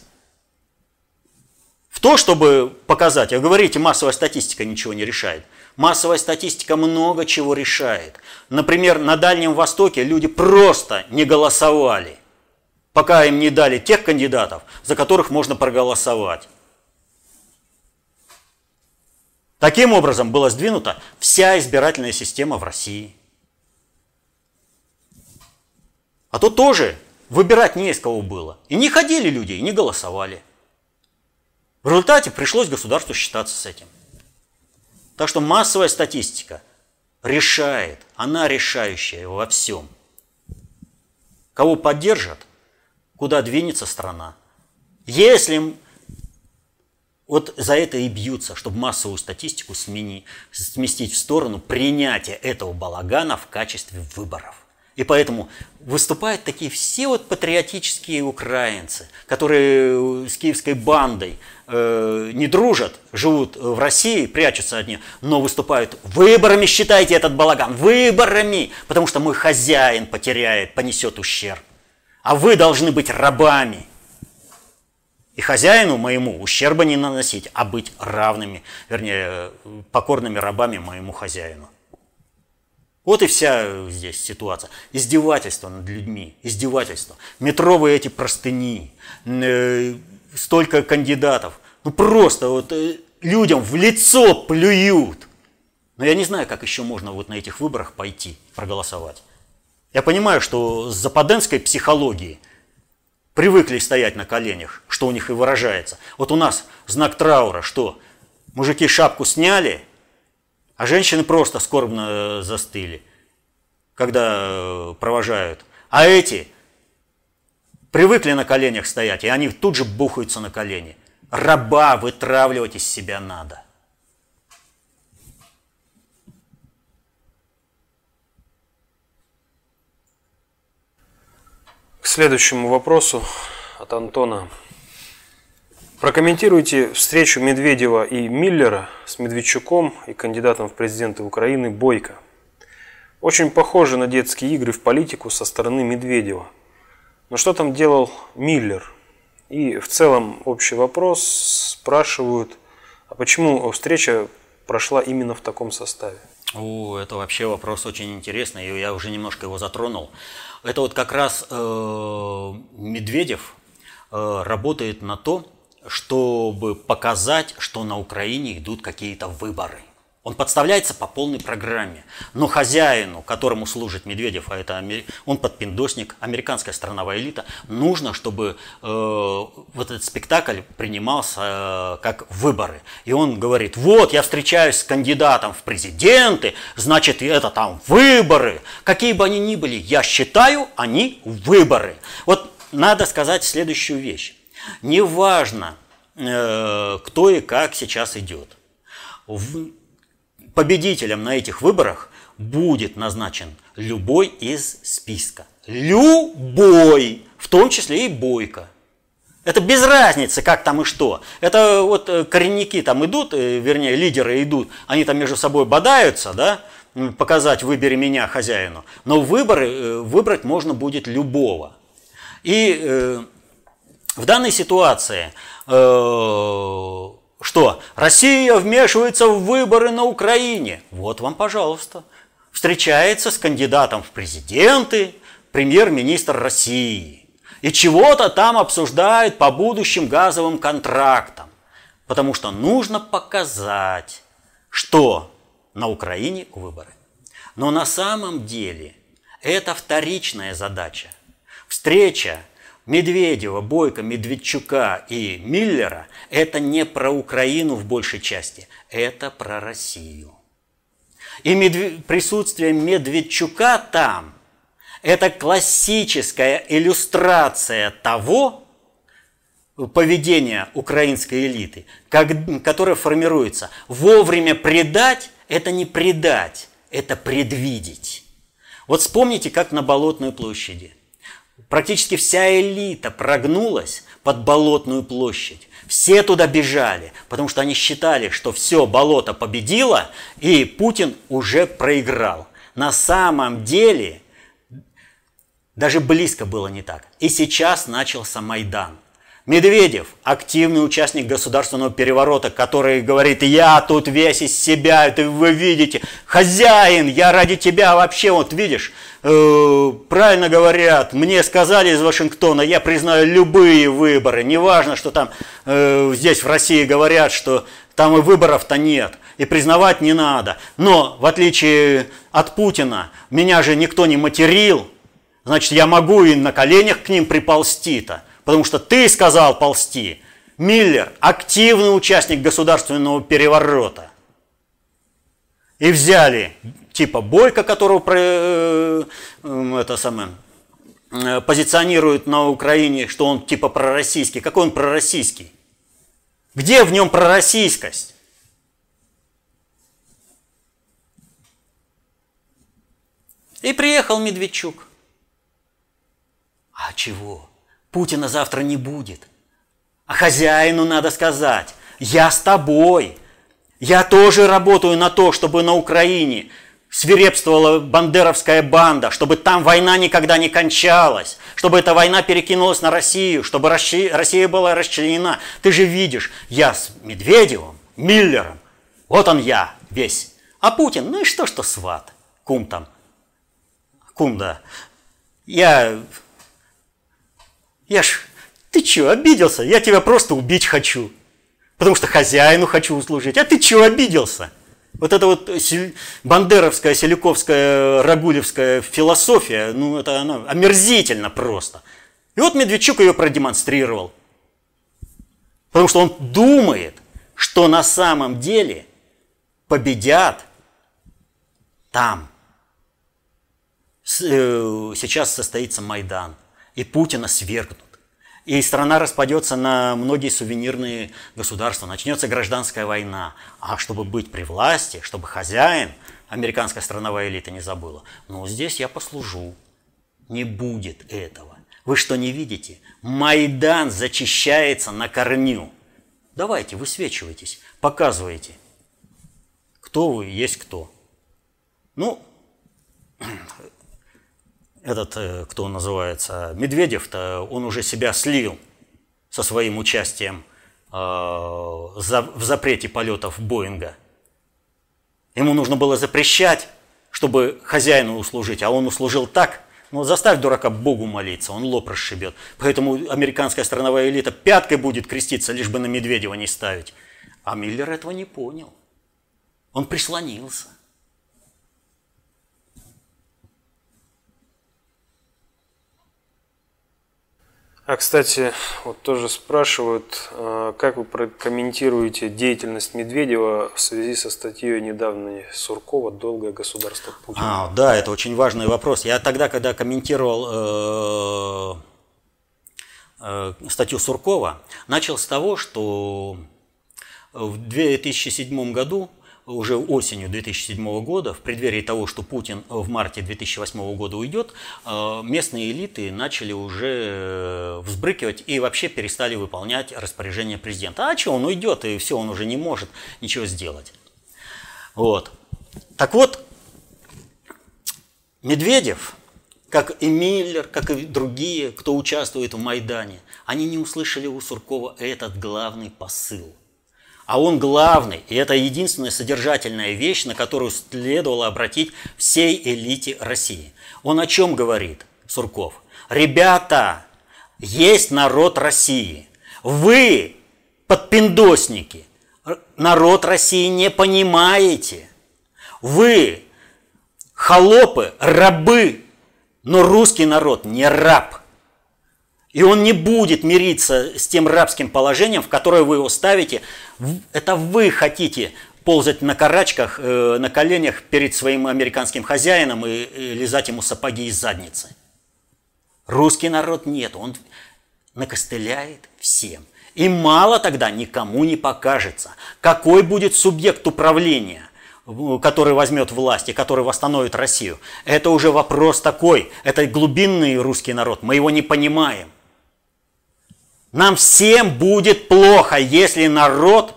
в то, чтобы показать. А говорите, массовая статистика ничего не решает. Массовая статистика много чего решает. Например, на Дальнем Востоке люди просто не голосовали, пока им не дали тех кандидатов, за которых можно проголосовать. Таким образом была сдвинута вся избирательная система в России. А то тоже выбирать не из кого было. И не ходили люди, и не голосовали. В результате пришлось государству считаться с этим. Так что массовая статистика решает, она решающая во всем. Кого поддержат, куда двинется страна. Если вот за это и бьются, чтобы массовую статистику смени, сместить в сторону принятия этого балагана в качестве выборов. И поэтому выступают такие все вот патриотические украинцы, которые с киевской бандой э, не дружат, живут в России, прячутся одни, но выступают выборами, считайте этот балаган, выборами, потому что мой хозяин потеряет, понесет ущерб. А вы должны быть рабами. И хозяину моему ущерба не наносить, а быть равными, вернее, покорными рабами моему хозяину. Вот и вся здесь ситуация. Издевательство над людьми, издевательство. Метровые эти простыни, э, столько кандидатов. Ну просто вот э, людям в лицо плюют. Но я не знаю, как еще можно вот на этих выборах пойти проголосовать. Я понимаю, что с западенской психологией привыкли стоять на коленях, что у них и выражается. Вот у нас знак траура, что мужики шапку сняли – а женщины просто скорбно э, застыли, когда э, провожают. А эти привыкли на коленях стоять, и они тут же бухаются на колени. Раба вытравливать из себя надо. К следующему вопросу от Антона. Прокомментируйте встречу Медведева и Миллера с Медведчуком и кандидатом в президенты Украины Бойко. Очень похоже на детские игры в политику со стороны Медведева. Но что там делал Миллер? И в целом общий вопрос спрашивают, а почему встреча прошла именно в таком составе? О, это вообще вопрос очень интересный, и я уже немножко его затронул. Это вот как раз э, Медведев э, работает на то, чтобы показать, что на Украине идут какие-то выборы. Он подставляется по полной программе. Но хозяину, которому служит Медведев, а это он подпиндосник, американская страновая элита, нужно, чтобы э, вот этот спектакль принимался э, как выборы. И он говорит, вот я встречаюсь с кандидатом в президенты, значит это там выборы. Какие бы они ни были, я считаю, они выборы. Вот надо сказать следующую вещь. Неважно, э, кто и как сейчас идет. Победителем на этих выборах будет назначен любой из списка. Любой, в том числе и Бойко. Это без разницы, как там и что. Это вот э, коренники там идут, э, вернее, лидеры идут, они там между собой бодаются, да, показать «выбери меня, хозяину». Но выборы, выбрать можно будет любого. И в данной ситуации, э, что Россия вмешивается в выборы на Украине. Вот вам, пожалуйста. Встречается с кандидатом в президенты премьер-министр России. И чего-то там обсуждает по будущим газовым контрактам. Потому что нужно показать, что на Украине выборы. Но на самом деле это вторичная задача. Встреча Медведева, Бойко, Медведчука и Миллера – это не про Украину в большей части, это про Россию. И медве... присутствие Медведчука там – это классическая иллюстрация того поведения украинской элиты, как... которое формируется. Вовремя предать – это не предать, это предвидеть. Вот вспомните, как на Болотной площади – Практически вся элита прогнулась под Болотную площадь. Все туда бежали, потому что они считали, что все, болото победило, и Путин уже проиграл. На самом деле даже близко было не так. И сейчас начался Майдан. Медведев, активный участник государственного переворота, который говорит, я тут весь из себя, это вы видите, хозяин, я ради тебя вообще, вот видишь, э, правильно говорят, мне сказали из Вашингтона, я признаю любые выборы, неважно, что там э, здесь в России говорят, что там и выборов-то нет, и признавать не надо. Но, в отличие от Путина, меня же никто не материл, значит, я могу и на коленях к ним приползти-то потому что ты сказал ползти. Миллер – активный участник государственного переворота. И взяли типа Бойко, которого э, э, это самое, э, позиционируют на Украине, что он типа пророссийский. Какой он пророссийский? Где в нем пророссийскость? И приехал Медведчук. А чего? Путина завтра не будет. А хозяину надо сказать, я с тобой. Я тоже работаю на то, чтобы на Украине свирепствовала бандеровская банда, чтобы там война никогда не кончалась, чтобы эта война перекинулась на Россию, чтобы Россия была расчленена. Ты же видишь, я с Медведевым, Миллером, вот он я весь. А Путин, ну и что, что сват, кум там, кум, да. Я я ж, ты чё, обиделся? Я тебя просто убить хочу. Потому что хозяину хочу услужить. А ты чё обиделся? Вот эта вот бандеровская, селюковская, рагулевская философия, ну это она омерзительно просто. И вот Медведчук ее продемонстрировал. Потому что он думает, что на самом деле победят там. Э, сейчас состоится Майдан – и Путина свергнут. И страна распадется на многие сувенирные государства, начнется гражданская война. А чтобы быть при власти, чтобы хозяин, американская страновая элита не забыла, ну здесь я послужу. Не будет этого. Вы что, не видите? Майдан зачищается на корню. Давайте, высвечивайтесь, показывайте, кто вы есть кто. Ну, этот, э, кто называется, Медведев-то, он уже себя слил со своим участием э, в запрете полетов Боинга. Ему нужно было запрещать, чтобы хозяину услужить, а он услужил так, ну, заставь дурака Богу молиться, он лоб расшибет. Поэтому американская страновая элита пяткой будет креститься, лишь бы на Медведева не ставить. А Миллер этого не понял. Он прислонился. А, кстати, вот тоже спрашивают, а, как вы прокомментируете деятельность Медведева в связи со статьей недавно Суркова «Долгое государство Путина»? А, да, это очень важный вопрос. Я тогда, когда комментировал э, э, статью Суркова, начал с того, что в 2007 году уже осенью 2007 года, в преддверии того, что Путин в марте 2008 года уйдет, э, местные элиты начали уже э, взбрыкивать и вообще перестали выполнять распоряжение президента. А что, он уйдет, и все, он уже не может ничего сделать. Вот. Так вот, Медведев, как и Миллер, как и другие, кто участвует в Майдане, они не услышали у Суркова этот главный посыл – а он главный, и это единственная содержательная вещь, на которую следовало обратить всей элите России. Он о чем говорит, Сурков? Ребята, есть народ России. Вы подпиндосники, народ России не понимаете. Вы холопы, рабы, но русский народ не раб. И он не будет мириться с тем рабским положением, в которое вы его ставите. Это вы хотите ползать на карачках, э, на коленях перед своим американским хозяином и лизать ему сапоги из задницы. Русский народ нет, он накостыляет всем. И мало тогда никому не покажется, какой будет субъект управления, который возьмет власть и который восстановит Россию. Это уже вопрос такой, это глубинный русский народ, мы его не понимаем. Нам всем будет плохо, если народ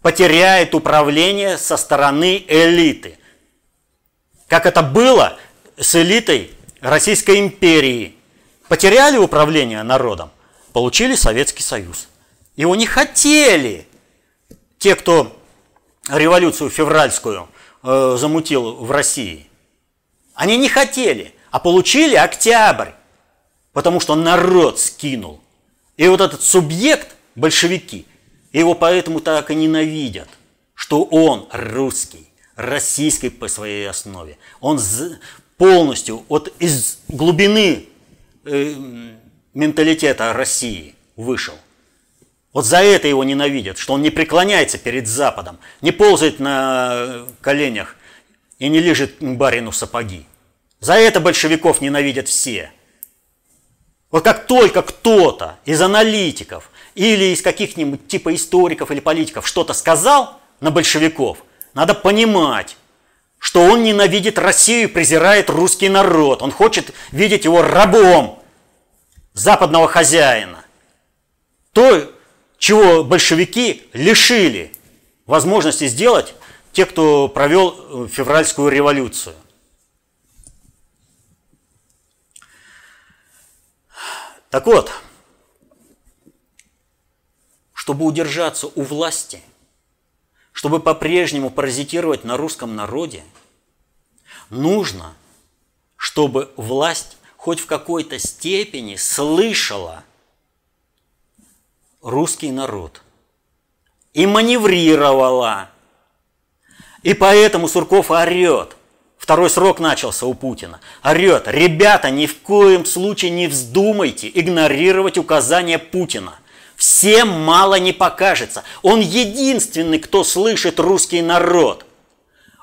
потеряет управление со стороны элиты. Как это было с элитой Российской империи. Потеряли управление народом, получили Советский Союз. Его не хотели те, кто революцию февральскую э, замутил в России. Они не хотели, а получили октябрь, потому что народ скинул. И вот этот субъект, большевики – его поэтому так и ненавидят, что он русский, российский по своей основе. Он полностью вот из глубины э, менталитета России вышел. Вот за это его ненавидят, что он не преклоняется перед Западом, не ползает на коленях и не лежит барину сапоги. За это большевиков ненавидят все. Вот как только кто-то из аналитиков или из каких-нибудь типа историков или политиков что-то сказал на большевиков, надо понимать, что он ненавидит Россию и презирает русский народ. Он хочет видеть его рабом западного хозяина. То, чего большевики лишили возможности сделать те, кто провел э, февральскую революцию. Так вот, чтобы удержаться у власти, чтобы по-прежнему паразитировать на русском народе, нужно, чтобы власть хоть в какой-то степени слышала русский народ и маневрировала. И поэтому Сурков орет. Второй срок начался у Путина. Орет, ребята, ни в коем случае не вздумайте игнорировать указания Путина. Всем мало не покажется. Он единственный, кто слышит русский народ.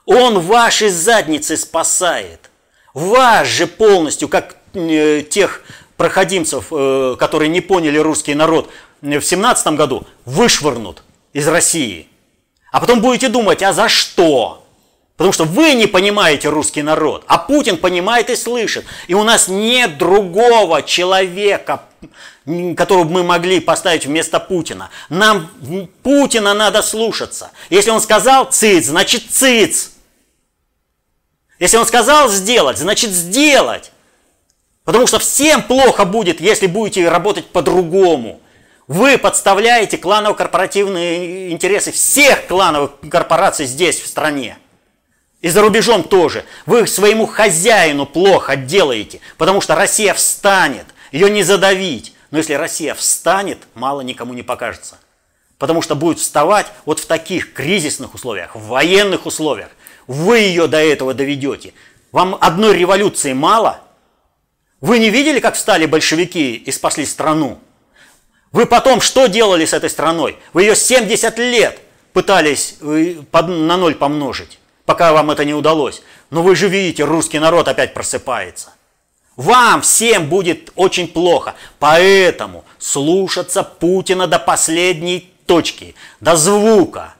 Он ваши задницы спасает. Вас же полностью, как э, тех проходимцев, э, которые не поняли русский народ э, в семнадцатом году, вышвырнут из России. А потом будете думать, а за что? Потому что вы не понимаете русский народ, а Путин понимает и слышит. И у нас нет другого человека, которого мы могли поставить вместо Путина. Нам Путина надо слушаться. Если он сказал циц, значит циц. Если он сказал сделать, значит сделать. Потому что всем плохо будет, если будете работать по-другому. Вы подставляете кланово-корпоративные интересы всех клановых корпораций здесь, в стране. И за рубежом тоже. Вы своему хозяину плохо делаете, потому что Россия встанет, ее не задавить. Но если Россия встанет, мало никому не покажется. Потому что будет вставать вот в таких кризисных условиях, в военных условиях. Вы ее до этого доведете. Вам одной революции мало? Вы не видели, как встали большевики и спасли страну? Вы потом что делали с этой страной? Вы ее 70 лет пытались э, на ноль помножить, пока вам это не удалось. Но вы же видите, русский народ опять просыпается. Вам всем будет очень плохо. Поэтому слушаться Путина до последней точки, до звука.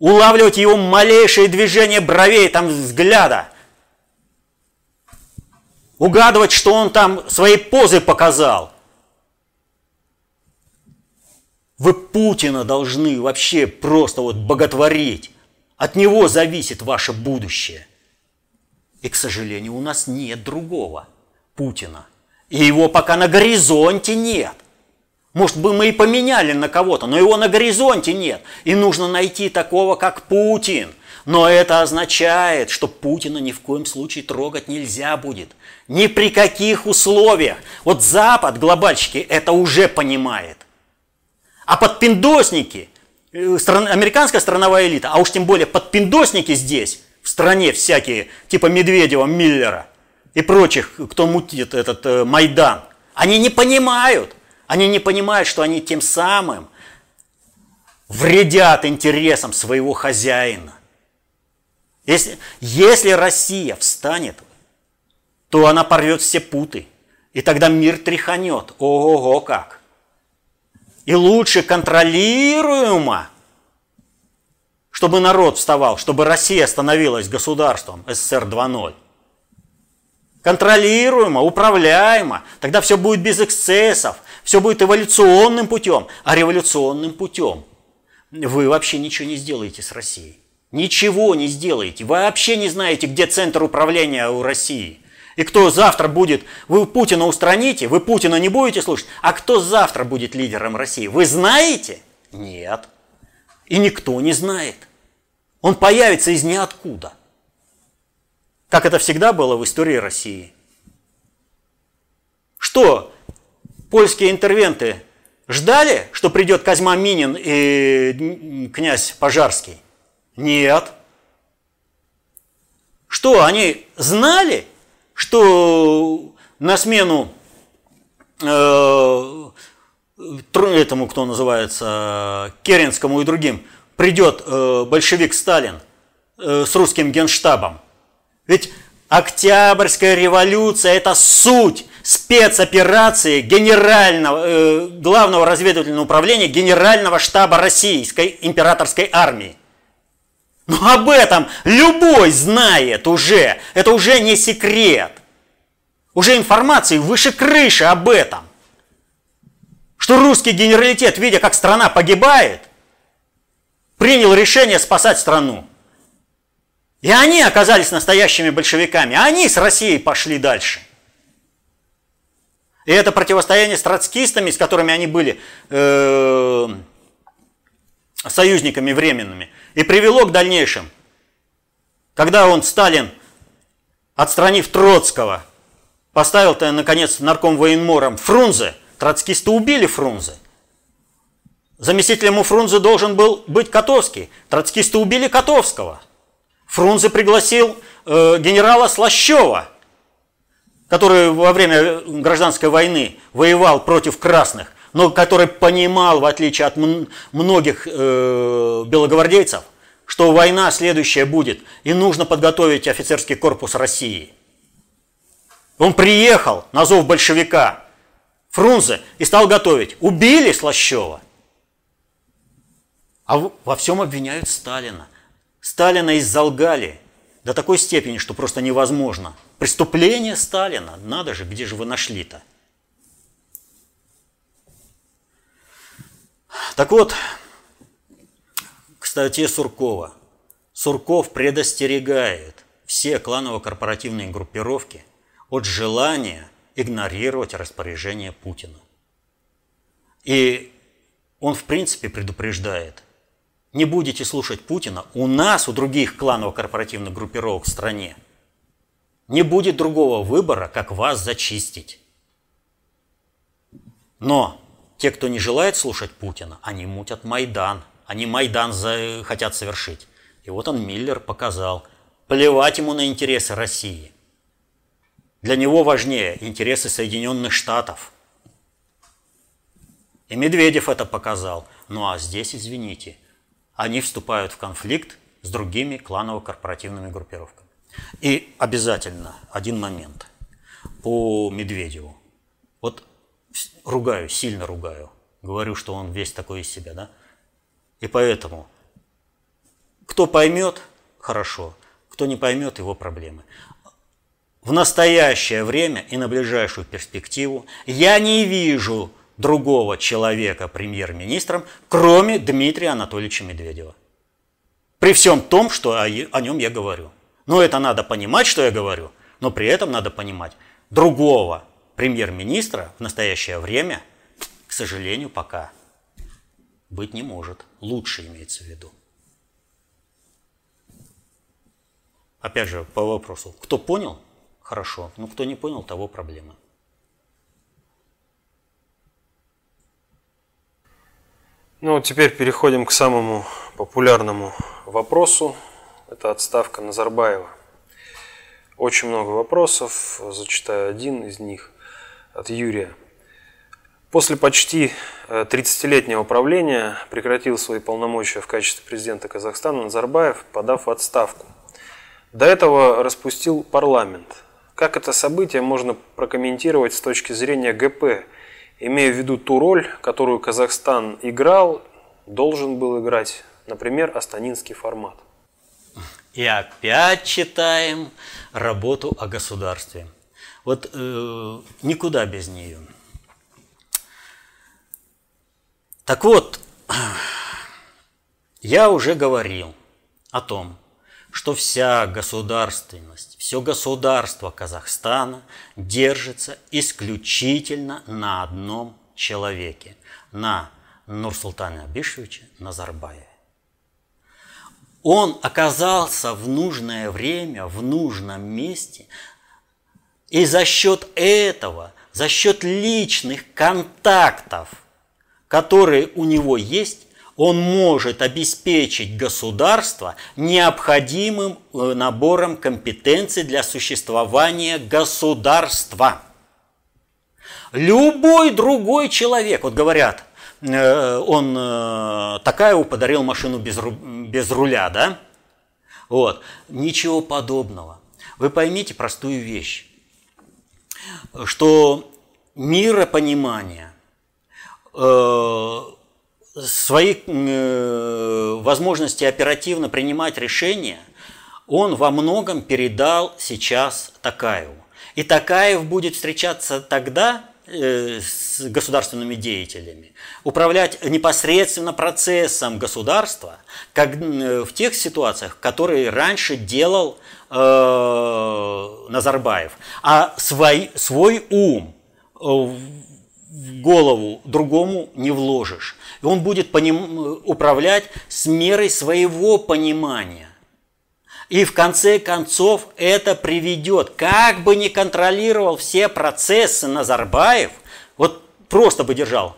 Улавливать его малейшее движение бровей, там взгляда. Угадывать, что он там своей позы показал. Вы Путина должны вообще просто вот боготворить. От него зависит ваше будущее. И, к сожалению, у нас нет другого Путина. И его пока на горизонте нет. Может бы мы и поменяли на кого-то, но его на горизонте нет. И нужно найти такого, как Путин. Но это означает, что Путина ни в коем случае трогать нельзя будет. Ни при каких условиях. Вот Запад, глобальщики, это уже понимает. А подпиндосники, стран, американская страновая элита, а уж тем более подпиндосники здесь, в стране всякие, типа Медведева, Миллера и прочих, кто мутит этот э, Майдан, они не понимают, они не понимают, что они тем самым вредят интересам своего хозяина. Если, если Россия встанет, то она порвет все путы, и тогда мир тряханет. Ого-го как! И лучше контролируемо, чтобы народ вставал, чтобы Россия становилась государством СССР 2.0. Контролируемо, управляемо. Тогда все будет без эксцессов, все будет эволюционным путем. А революционным путем вы вообще ничего не сделаете с Россией. Ничего не сделаете. Вы вообще не знаете, где центр управления у России. И кто завтра будет, вы Путина устраните, вы Путина не будете слушать, а кто завтра будет лидером России? Вы знаете? Нет. И никто не знает. Он появится из ниоткуда. Как это всегда было в истории России. Что польские интервенты ждали, что придет Козьма Минин и князь Пожарский? Нет. Что, они знали, что на смену э, этому, кто называется, Керенскому и другим, придет э, большевик Сталин э, с русским генштабом. Ведь Октябрьская революция – это суть спецоперации генерального, главного разведывательного управления Генерального штаба Российской императорской армии. Но ну, об этом любой знает уже. Это уже не секрет. Уже информации выше крыши об этом. Что русский генералитет, видя, как страна погибает, принял решение спасать страну. И они оказались настоящими большевиками. Они с Россией пошли дальше. И это противостояние с троцкистами, с которыми они были э, союзниками временными, и привело к дальнейшим. Когда он, Сталин, отстранив Троцкого, поставил-то, наконец, нарком военмором Фрунзе, троцкисты убили Фрунзе. Заместителем у Фрунзе должен был быть Котовский. Троцкисты убили Котовского. Фрунзе пригласил э, генерала Слащева, который во время гражданской войны воевал против красных но который понимал, в отличие от многих э, белогвардейцев, что война следующая будет, и нужно подготовить офицерский корпус России. Он приехал на зов большевика Фрунзе и стал готовить. Убили Слащева. А во всем обвиняют Сталина. Сталина иззалгали до такой степени, что просто невозможно. Преступление Сталина. Надо же, где же вы нашли-то? Так вот, к статье Суркова. Сурков предостерегает все кланово-корпоративные группировки от желания игнорировать распоряжение Путина. И он, в принципе, предупреждает, не будете слушать Путина, у нас, у других кланово-корпоративных группировок в стране, не будет другого выбора, как вас зачистить. Но те, кто не желает слушать Путина, они мутят Майдан. Они Майдан за... хотят совершить. И вот он, Миллер, показал. Плевать ему на интересы России. Для него важнее интересы Соединенных Штатов. И Медведев это показал. Ну а здесь, извините, они вступают в конфликт с другими кланово-корпоративными группировками. И обязательно один момент по Медведеву. Ругаю, сильно ругаю. Говорю, что он весь такой из себя, да? И поэтому, кто поймет, хорошо. Кто не поймет, его проблемы. В настоящее время и на ближайшую перспективу я не вижу другого человека премьер-министром, кроме Дмитрия Анатольевича Медведева. При всем том, что о нем я говорю. Но это надо понимать, что я говорю, но при этом надо понимать другого премьер-министра в настоящее время, к сожалению, пока быть не может. Лучше имеется в виду. Опять же, по вопросу, кто понял, хорошо, но кто не понял, того проблема. Ну вот теперь переходим к самому популярному вопросу. Это отставка Назарбаева. Очень много вопросов, зачитаю один из них от Юрия. После почти 30-летнего э, правления прекратил свои полномочия в качестве президента Казахстана Назарбаев, подав отставку. До этого распустил парламент. Как это событие можно прокомментировать с точки зрения ГП, имея в виду ту роль, которую Казахстан играл, должен был играть, например, астанинский формат? И опять читаем работу о государстве. Вот э, никуда без нее. Так вот, я уже говорил о том, что вся государственность, все государство Казахстана держится исключительно на одном человеке, на Нурсултане Абишевиче Назарбаеве. Он оказался в нужное время, в нужном месте, и за счет этого, за счет личных контактов, которые у него есть, он может обеспечить государство необходимым э, набором компетенций для существования государства. Любой другой человек, вот говорят, э, он э, Такаеву подарил машину без, без руля, да? Вот. Ничего подобного. Вы поймите простую вещь, что миропонимание свои э, возможности оперативно принимать решения он во многом передал сейчас Такаеву. И Такаев будет встречаться тогда э, с государственными деятелями, управлять непосредственно процессом государства, как э, в тех ситуациях, которые раньше делал э, Назарбаев. А свой, свой ум в голову другому не вложишь. И он будет поним... управлять с мерой своего понимания. И в конце концов это приведет, как бы не контролировал все процессы Назарбаев, вот просто бы держал,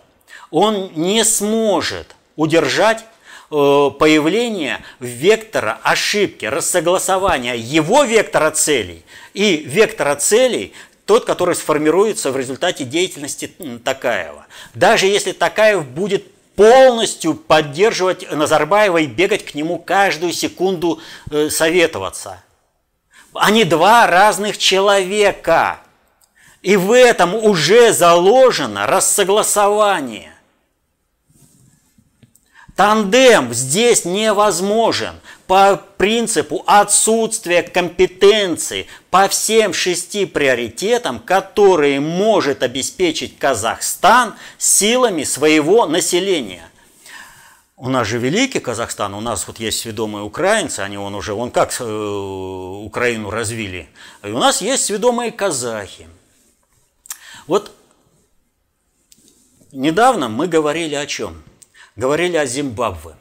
он не сможет удержать э, появление вектора ошибки, рассогласования его вектора целей и вектора целей тот, который сформируется в результате деятельности Такаева. Даже если Такаев будет полностью поддерживать Назарбаева и бегать к нему каждую секунду э, советоваться. Они два разных человека. И в этом уже заложено рассогласование. Тандем здесь невозможен по принципу отсутствия компетенции по всем шести приоритетам, которые может обеспечить Казахстан силами своего населения. У нас же великий Казахстан, у нас вот есть сведомые украинцы, они он уже, он как э, Украину развили, и у нас есть сведомые казахи. Вот недавно мы говорили о чем? Говорили о Зимбабве.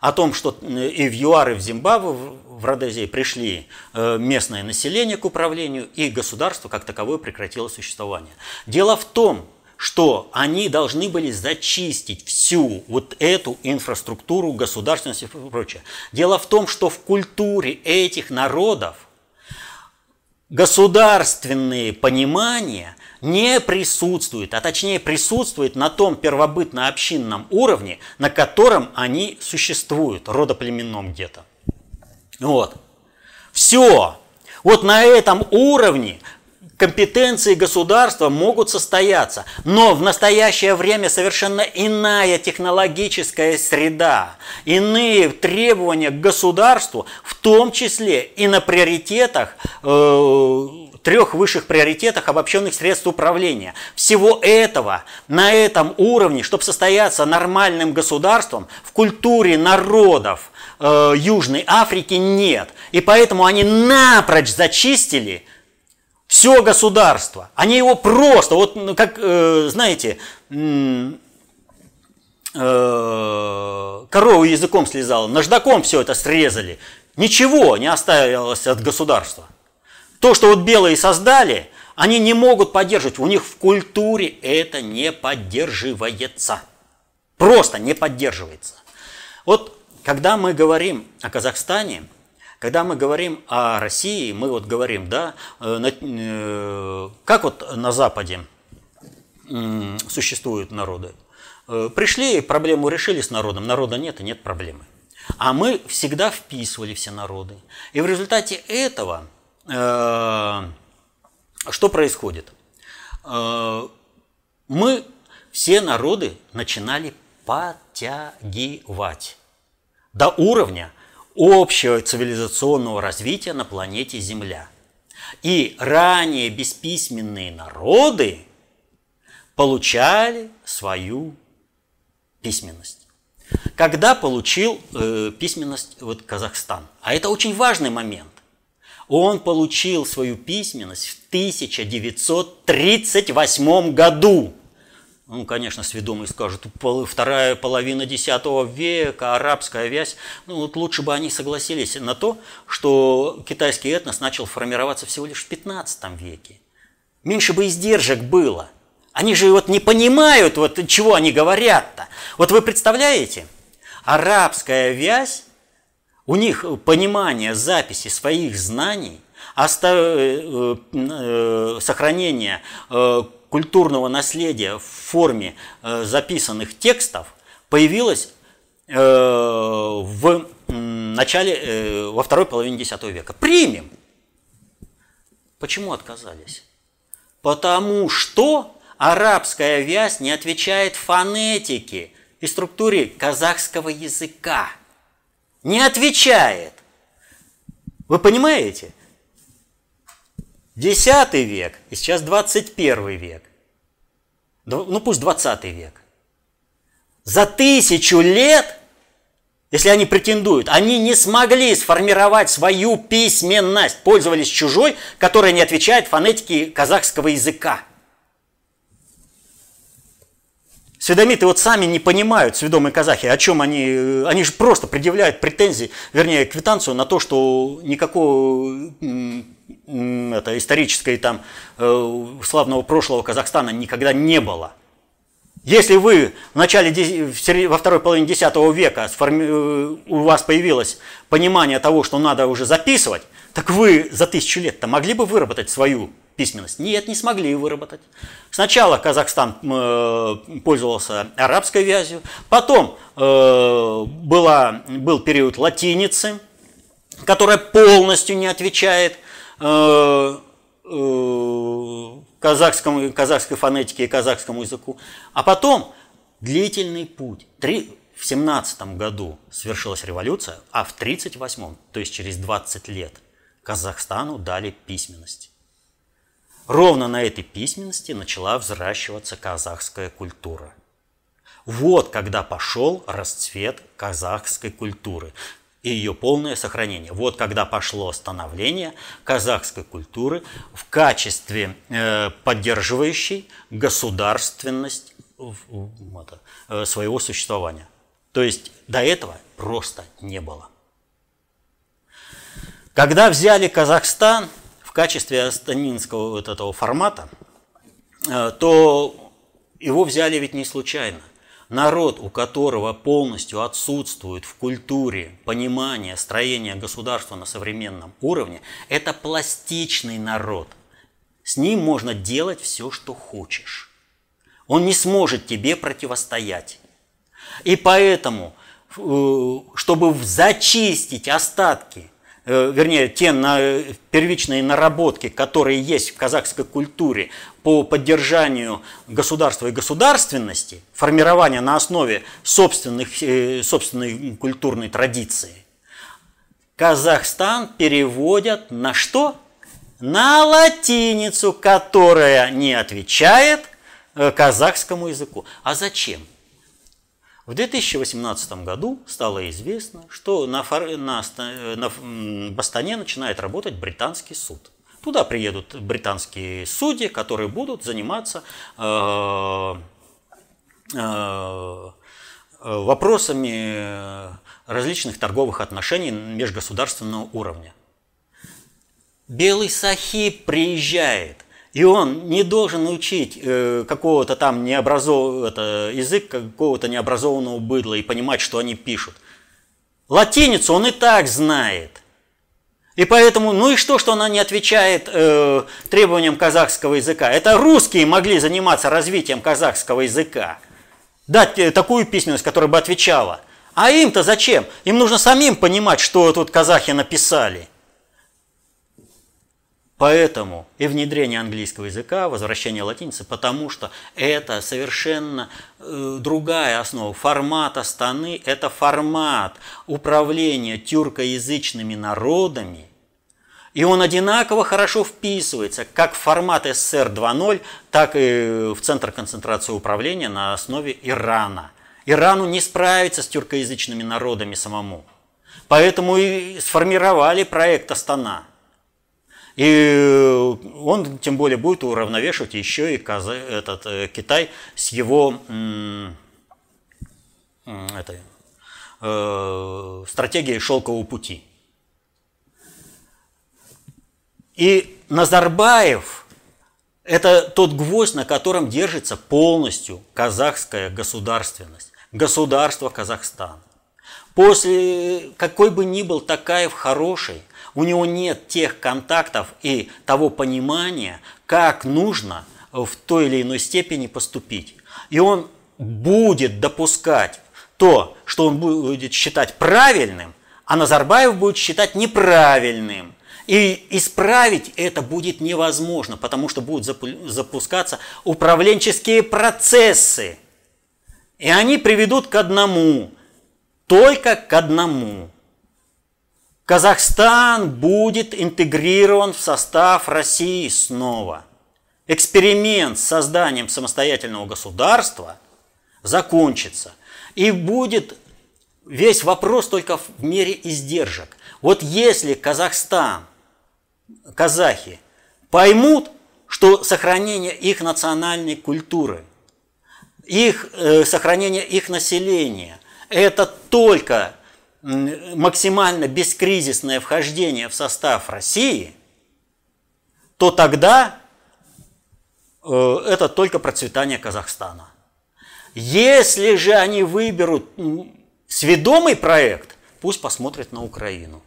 О том, что э, и в ЮАР, и в Зимбабве, в Родезии пришли э, местное население к управлению, и государство как таковое прекратило существование. Дело в том, что они должны были зачистить всю вот эту инфраструктуру государственности и прочее. Дело в том, что в культуре этих народов государственные понимания не присутствует, а точнее присутствует на том первобытно-общинном уровне, на котором они существуют, родоплеменном где-то. Вот. Все. Вот на этом уровне компетенции государства могут состояться, но в настоящее время совершенно иная технологическая среда, иные требования к государству, в том числе и на приоритетах, э, трех высших приоритетах обобщенных средств управления. Всего этого на этом уровне, чтобы состояться нормальным государством, в культуре народов э, Южной Африки нет. И поэтому они напрочь зачистили – все государство. Они его просто, вот ну, как, э, знаете, э, корову языком слезала, наждаком все это срезали. Ничего не оставилось от государства. То, что вот белые создали, они не могут поддерживать. У них в культуре это не поддерживается. Просто не поддерживается. Вот когда мы говорим о Казахстане, когда мы говорим о России, мы вот говорим, да, э, э, как вот на Западе существуют народы. Э, пришли, проблему решили с народом, народа нет и нет проблемы. А мы всегда вписывали все народы. И в результате этого что происходит? Мы все народы начинали подтягивать до уровня общего цивилизационного развития на планете Земля. И ранее бесписьменные народы получали свою письменность. Когда получил э, письменность вот Казахстан? А это очень важный момент. Он получил свою письменность в 1938 году. Ну, конечно, сведомые скажут, вторая половина X века, арабская вязь. Ну, вот лучше бы они согласились на то, что китайский этнос начал формироваться всего лишь в 15 веке. Меньше бы издержек было. Они же вот не понимают, вот чего они говорят-то. Вот вы представляете, арабская вязь, у них понимание записи своих знаний, э, э, сохранение э, культурного наследия в форме записанных текстов появилась э, в начале, во второй половине X века. Примем. Почему отказались? Потому что арабская вязь не отвечает фонетике и структуре казахского языка. Не отвечает. Вы понимаете? Десятый век и сейчас 21 век. Ну пусть 20 век. За тысячу лет, если они претендуют, они не смогли сформировать свою письменность, пользовались чужой, которая не отвечает фонетике казахского языка. Сведомиты вот сами не понимают, сведомые казахи, о чем они... Они же просто предъявляют претензии, вернее, квитанцию на то, что никакого это, исторической там, э, славного прошлого Казахстана никогда не было. Если вы в начале, во второй половине X века э, у вас появилось понимание того, что надо уже записывать, так вы за тысячу лет-то могли бы выработать свою письменность? Нет, не смогли выработать. Сначала Казахстан э, пользовался арабской вязью, потом была, был период латиницы, которая полностью не отвечает Э, э, казахскому, казахской фонетике и казахскому языку. А потом длительный путь. Три, в 17 году свершилась революция, а в 38-м, то есть через 20 лет, Казахстану дали письменность. Ровно на этой письменности начала взращиваться казахская культура. Вот когда пошел расцвет казахской культуры и ее полное сохранение. Вот когда пошло становление казахской культуры в качестве э, поддерживающей государственность э, своего существования. То есть до этого просто не было. Когда взяли Казахстан качестве астанинского вот этого формата, э, то его взяли ведь не случайно – Народ, у которого полностью отсутствует в культуре понимание строения государства на современном уровне, это пластичный народ. С ним можно делать все, что хочешь. Он не сможет тебе противостоять. И поэтому, э, чтобы зачистить остатки вернее, те на, первичные наработки, которые есть в казахской культуре по поддержанию государства и государственности, формирования на основе собственных, э, собственной культурной традиции, Казахстан переводят на что? На латиницу, которая не отвечает э, казахскому языку. А зачем? В 2018 году стало известно, что на, на, на Бастане начинает работать британский суд. Туда приедут британские судьи, которые будут заниматься э, э, вопросами различных торговых отношений межгосударственного уровня. Белый Сахиб приезжает И он не должен учить э, какого-то там необразованного, это, язык какого-то необразованного быдла и понимать, что они пишут. Латиницу он и так знает. И поэтому, ну и что, что она не отвечает э, требованиям казахского языка? Это русские могли заниматься развитием казахского языка. Дать э, такую письменность, которая бы отвечала. А им-то зачем? Им нужно самим понимать, что тут казахи написали – Поэтому и внедрение английского языка, возвращение латиницы, потому что это совершенно э, другая основа. Формат Астаны – это формат управления тюркоязычными народами, и он одинаково хорошо вписывается как в формат СССР 2.0, так и в Центр концентрации управления на основе Ирана. Ирану не справиться с тюркоязычными народами самому. Поэтому и сформировали проект Астана – и он тем более будет уравновешивать еще и Каза, этот, э, Китай с его этой, э, стратегией шелкового пути. И Назарбаев – это тот гвоздь, на котором держится полностью казахская государственность, государство Казахстан. После какой бы ни был Такаев хороший – у него нет тех контактов и того понимания, как нужно в той или иной степени поступить. И он будет допускать то, что он будет считать правильным, а Назарбаев будет считать неправильным. И исправить это будет невозможно, потому что будут запускаться управленческие процессы. И они приведут к одному, только к одному – Казахстан будет интегрирован в состав России снова. Эксперимент с созданием самостоятельного государства закончится. И будет весь вопрос только в мере издержек. Вот если Казахстан, казахи поймут, что сохранение их национальной культуры, их, э, сохранение их населения – это только максимально бескризисное вхождение в состав России, то тогда э, это только процветание Казахстана. Если же они выберут сведомый проект, пусть посмотрят на Украину.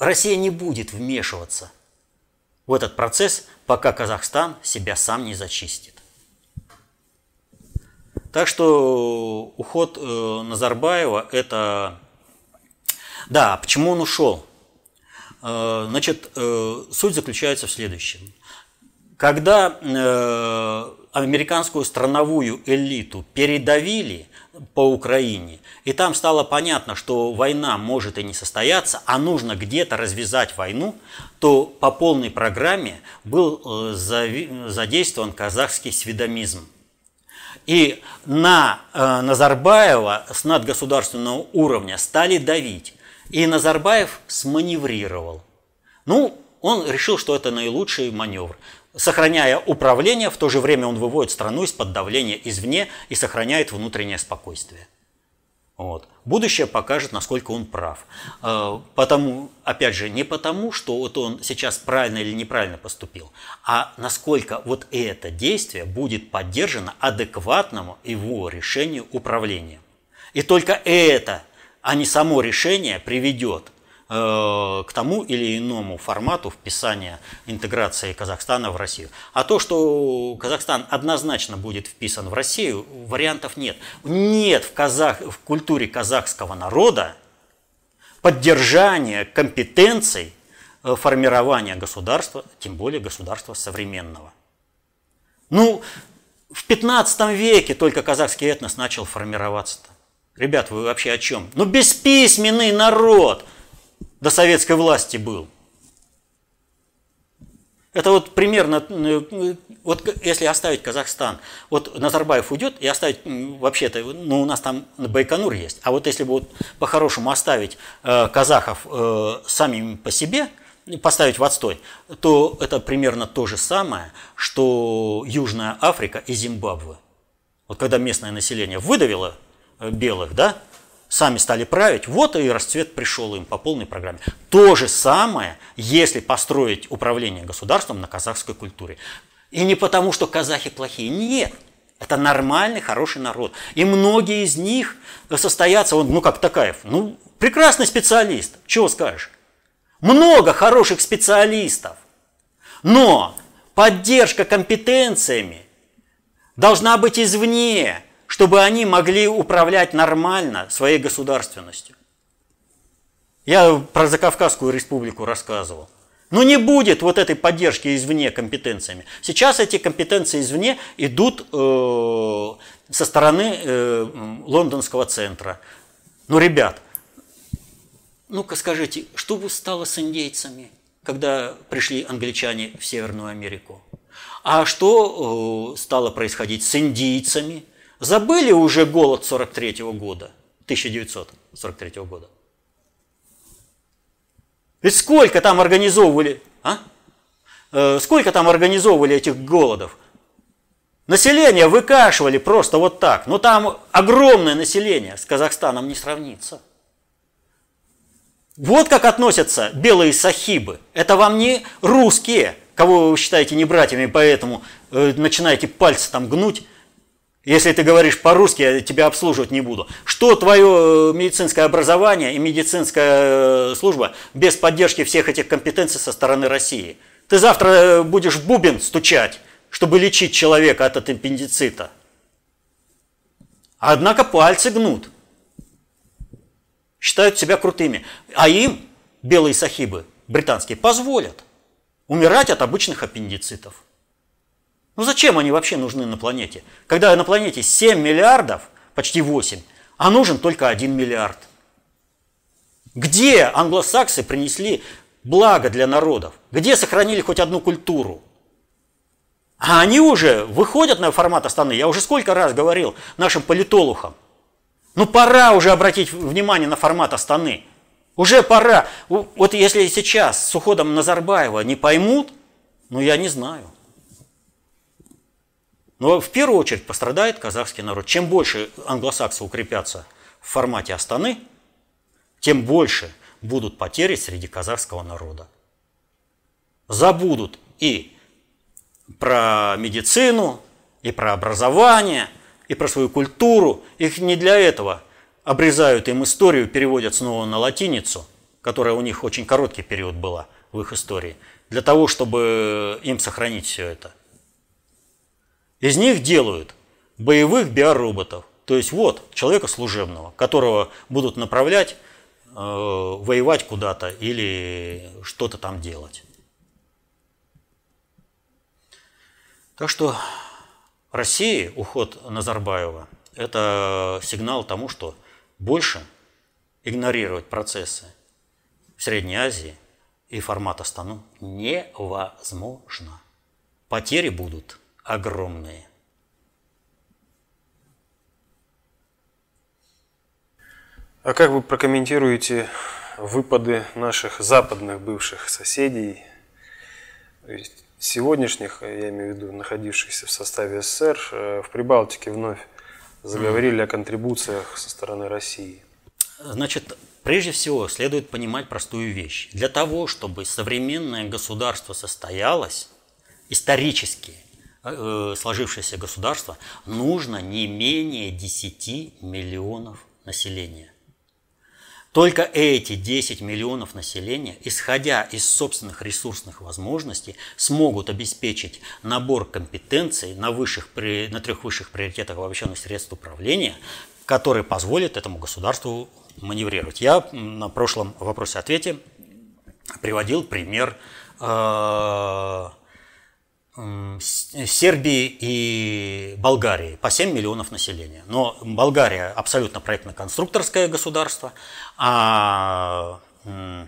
Россия не будет вмешиваться в этот процесс, пока Казахстан себя сам не зачистит. Так что уход э, Назарбаева – это да, почему он ушел? Э, значит, э, суть заключается в следующем. Когда э, американскую страновую элиту передавили по Украине, и там стало понятно, что война может и не состояться, а нужно где-то развязать войну, то по полной программе был задействован казахский сведомизм. И на Назарбаева с надгосударственного уровня стали давить. И Назарбаев сманеврировал. Ну, он решил, что это наилучший маневр. Сохраняя управление, в то же время он выводит страну из-под давления извне и сохраняет внутреннее спокойствие. Вот. Будущее покажет, насколько он прав. Э, потому, опять же, не потому, что вот он сейчас правильно или неправильно поступил, а насколько вот это действие будет поддержано адекватному его решению управления. И только это а не само решение приведет э, к тому или иному формату вписания интеграции Казахстана в Россию. А то, что Казахстан однозначно будет вписан в Россию, вариантов нет. Нет в, казах, в культуре казахского народа поддержания компетенций э, формирования государства, тем более государства современного. Ну, в 15 веке только казахский этнос начал формироваться-то. Ребят, вы вообще о чем? Ну, бесписьменный народ до советской власти был. Это вот примерно, э, вот если оставить Казахстан, вот Назарбаев уйдет и оставить, вообще-то, ну у нас там Байконур есть, а вот если бы вот по-хорошему оставить э, казахов э, самим по себе, поставить в отстой, то это примерно то же самое, что Южная Африка и Зимбабве. Вот когда местное население выдавило белых, да, сами стали править, вот и расцвет пришел им по полной программе. То же самое, если построить управление государством на казахской культуре. И не потому, что казахи плохие, нет. Это нормальный, хороший народ. И многие из них состоятся, он, ну как Такаев, ну прекрасный специалист, чего скажешь. Много хороших специалистов. Но поддержка компетенциями должна быть извне, чтобы они могли управлять нормально своей государственностью. Я про Закавказскую республику рассказывал. Но не будет вот этой поддержки извне компетенциями. Сейчас эти компетенции извне идут э, со стороны э, лондонского центра. Ну, ребят, ну-ка скажите, что бы стало с индейцами, когда пришли англичане в Северную Америку? А что э, стало происходить с индийцами, Забыли уже голод 43 -го года, 1943 -го года? Ведь сколько там организовывали, а? Э, сколько там организовывали этих голодов? Население выкашивали просто вот так. Но там огромное население, с Казахстаном не сравнится. Вот как относятся белые сахибы. Это вам не русские, кого вы считаете не братьями, поэтому э, начинаете пальцы там гнуть если ты говоришь по-русски, я тебя обслуживать не буду. Что твое э, медицинское образование и медицинская э, служба без поддержки всех этих компетенций со стороны России? Ты завтра э, будешь в бубен стучать, чтобы лечить человека от аппендицита. Однако пальцы гнут. Считают себя крутыми. А им, белые сахибы, британские, позволят умирать от обычных аппендицитов. Ну зачем они вообще нужны на планете? Когда на планете 7 миллиардов, почти 8, а нужен только 1 миллиард. Где англосаксы принесли благо для народов? Где сохранили хоть одну культуру? А они уже выходят на формат Астаны. Я уже сколько раз говорил нашим политологам. Ну пора уже обратить внимание на формат Астаны. Уже пора. Вот если сейчас с уходом Назарбаева не поймут, ну я не знаю. Но в первую очередь пострадает казахский народ. Чем больше англосаксы укрепятся в формате Астаны, тем больше будут потери среди казахского народа. Забудут и про медицину, и про образование, и про свою культуру. Их не для этого обрезают им историю, переводят снова на латиницу, которая у них очень короткий период была в их истории, для того, чтобы им сохранить все это – из них делают боевых биороботов. То есть вот человека служебного, которого будут направлять э, воевать куда-то или что-то там делать. Так что России уход Назарбаева – это сигнал тому, что больше игнорировать процессы в Средней Азии и формат Астану невозможно. Потери будут – огромные. А как вы прокомментируете выпады наших западных бывших соседей, сегодняшних, я имею в виду находившихся в составе СССР, э, в Прибалтике вновь заговорили о контрибуциях со стороны России? Значит, прежде всего следует понимать простую вещь. Для того, чтобы современное государство состоялось, исторически – сложившееся государство нужно не менее 10 миллионов населения. Только эти 10 миллионов населения, исходя из собственных ресурсных возможностей, смогут обеспечить набор компетенций на, высших, на трех высших приоритетах обобщенных средств управления, которые позволят этому государству маневрировать. Я на прошлом вопросе-ответе приводил пример э, Сербии и Болгарии по 7 миллионов населения. Но Болгария абсолютно проектно-конструкторское государство, а э,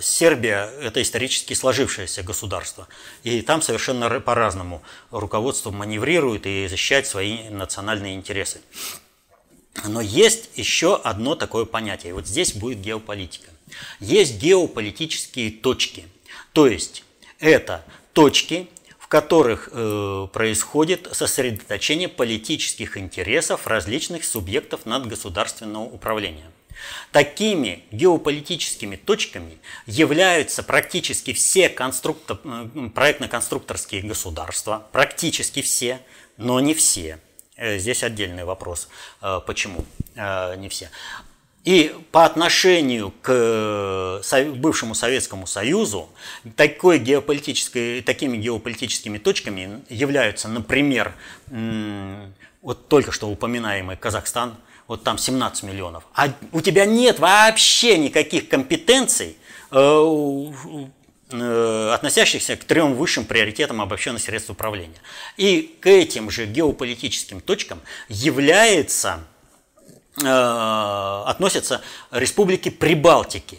Сербия – это исторически сложившееся государство. И там совершенно по-разному руководство маневрирует и защищает свои национальные интересы. Но есть еще одно такое понятие. Вот здесь будет геополитика. Есть геополитические точки. То есть это точки, в которых э, происходит сосредоточение политических интересов различных субъектов надгосударственного управления. Такими геополитическими точками являются практически все конструктор, э, проектно-конструкторские государства, практически все, но не все. Э, здесь отдельный вопрос, э, почему не все. И по отношению к бывшему Советскому Союзу такой геополитической, такими геополитическими точками являются, например, вот только что упоминаемый Казахстан – вот там 17 миллионов, а у тебя нет вообще никаких компетенций, э, э, относящихся к трем высшим приоритетам обобщенных средств управления. И к этим же геополитическим точкам является, э, относятся республики Прибалтики.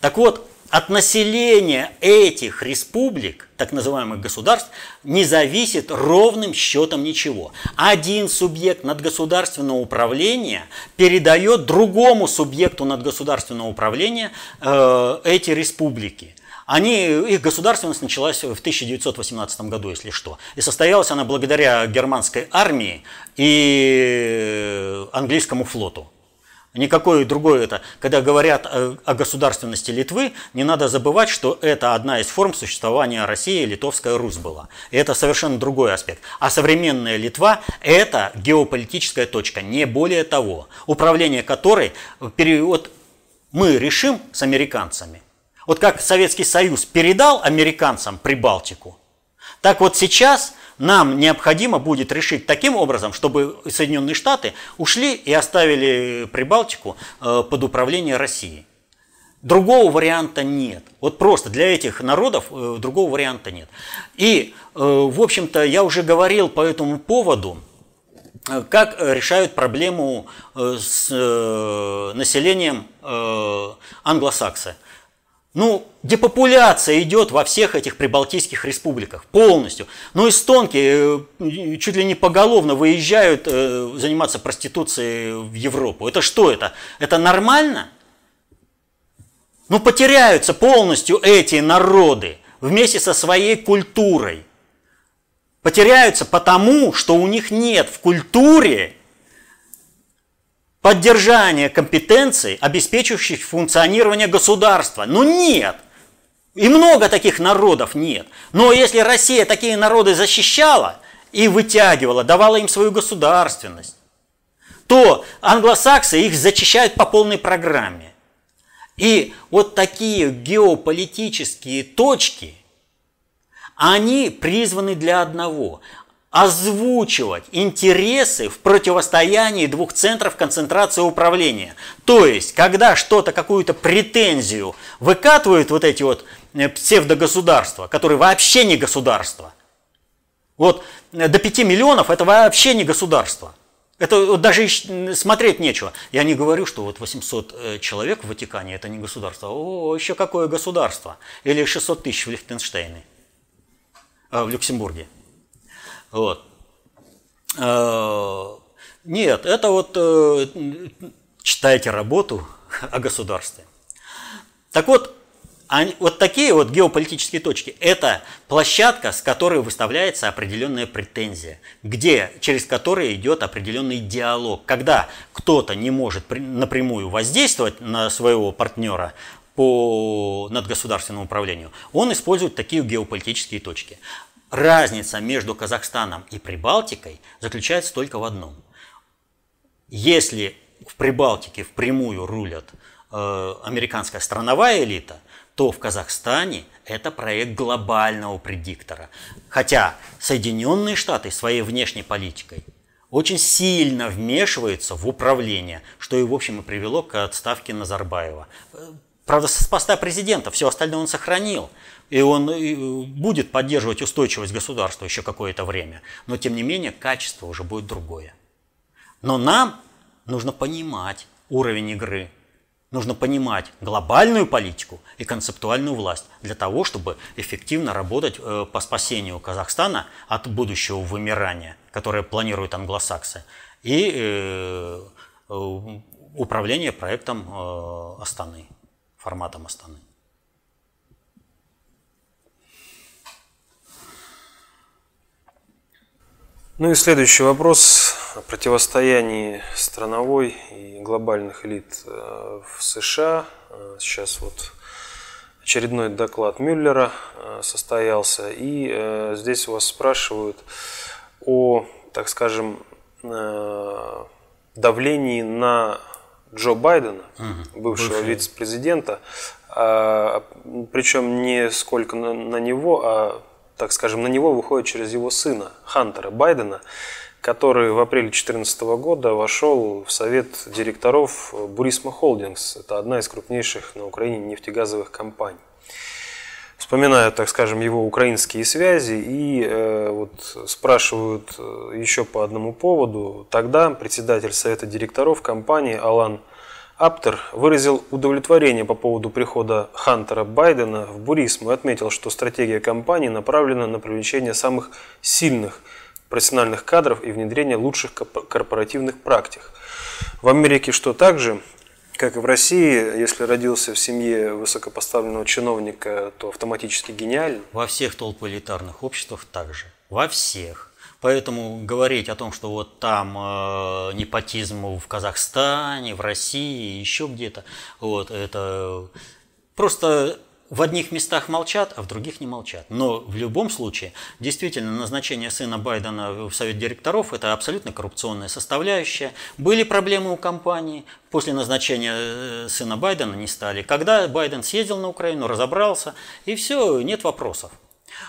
Так вот, от населения этих республик, так называемых государств, не зависит ровным счетом ничего. Один субъект надгосударственного управления передает другому субъекту надгосударственного управления э, эти республики. Они, их государственность началась в 1918 году, если что. И состоялась она благодаря германской армии и английскому флоту. Никакой другой это. Когда говорят о, государственности Литвы, не надо забывать, что это одна из форм существования России, Литовская Русь была. И это совершенно другой аспект. А современная Литва – это геополитическая точка, не более того, управление которой период мы решим с американцами. Вот как Советский Союз передал американцам Прибалтику, так вот сейчас – нам необходимо будет решить таким образом, чтобы Соединенные Штаты ушли и оставили Прибалтику э, под управление России. Другого варианта нет. Вот просто для этих народов э, другого варианта нет. И, э, в общем-то, я уже говорил по этому поводу, как решают проблему с населением англосакса. Ну, депопуляция идет во всех этих прибалтийских республиках полностью. Ну, эстонки э, чуть ли не поголовно выезжают э, заниматься проституцией в Европу. Это что это? Это нормально? Ну, потеряются полностью эти народы вместе со своей культурой. Потеряются потому, что у них нет в культуре поддержания компетенций, обеспечивающих функционирование государства. Но нет. И много таких народов нет. Но если Россия такие народы защищала и вытягивала, давала им свою государственность, то англосаксы их зачищают по полной программе. И вот такие геополитические точки, они призваны для одного озвучивать интересы в противостоянии двух центров концентрации управления. То есть, когда что-то, какую-то претензию выкатывают вот эти вот э, псевдогосударства, которые вообще не государство. Вот э, до 5 миллионов это вообще не государство. Это вот даже смотреть нечего. Я не говорю, что вот 800 э, человек в Ватикане это не государство. О, еще какое государство. Или 600 тысяч в Лихтенштейне, в Люксембурге. Вот. Э, нет, это вот э, читайте работу о государстве. Так вот, они, вот такие вот геополитические точки – это площадка, с которой выставляется определенная претензия, где, через которую идет определенный диалог. Когда кто-то не может напрямую воздействовать на своего партнера по надгосударственному управлению, он использует такие геополитические точки. Разница между Казахстаном и Прибалтикой заключается только в одном. Если в Прибалтике впрямую рулят э, американская страновая элита, то в Казахстане это проект глобального предиктора. Хотя Соединенные Штаты своей внешней политикой очень сильно вмешиваются в управление, что и в общем и привело к отставке Назарбаева. Правда, с поста президента все остальное он сохранил и он будет поддерживать устойчивость государства еще какое-то время, но тем не менее качество уже будет другое. Но нам нужно понимать уровень игры, нужно понимать глобальную политику и концептуальную власть для того, чтобы эффективно работать э, по спасению Казахстана от будущего вымирания, которое планируют англосаксы, и э, э, управление проектом Астаны, форматом Астаны. Ну и следующий вопрос о противостоянии страновой и глобальных элит э, в США. Э, сейчас вот очередной доклад Мюллера э, состоялся, и здесь у вас спрашивают о, так скажем, давлении на Джо Байдена, угу. бывшего вице-президента, а, причем не сколько на, на него, а так скажем, на него выходит через его сына Хантера Байдена, который в апреле 2014 года вошел в совет директоров Бурисма Холдингс. Это одна из крупнейших на Украине нефтегазовых компаний. Вспоминают, так скажем, его украинские связи и э, вот спрашивают э, еще по одному поводу. Тогда председатель совета директоров компании Алан Аптер выразил удовлетворение по поводу прихода Хантера Байдена в Бурисму и отметил, что стратегия компании направлена на привлечение самых сильных профессиональных кадров и внедрение лучших корпоративных практик. В Америке что также, как и в России, если родился в семье высокопоставленного чиновника, то автоматически гениален? Во всех толполитарных обществах также. Во всех. Поэтому говорить о том, что вот там э, непотизм в Казахстане, в России, еще где-то, вот это просто в одних местах молчат, а в других не молчат. Но в любом случае, действительно, назначение сына Байдена в совет директоров – это абсолютно коррупционная составляющая. Были проблемы у компании, после назначения э, сына Байдена не стали. Когда Байден съездил на Украину, разобрался, и все, нет вопросов.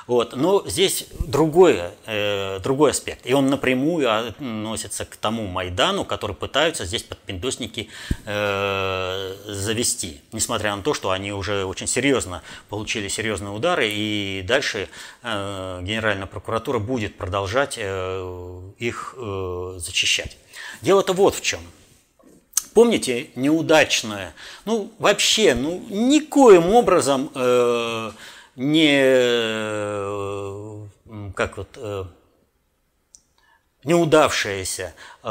Вот. Но здесь другой, э, другой аспект. И он напрямую относится к тому Майдану, который пытаются здесь подпиндосники э, завести. Несмотря на то, что они уже очень серьезно получили серьезные удары. И дальше э, Генеральная прокуратура будет продолжать э, их э, зачищать. Дело-то вот в чем. Помните неудачное? Ну, вообще, ну, никоим образом э, не, э, как вот, э, неудавшаяся, э,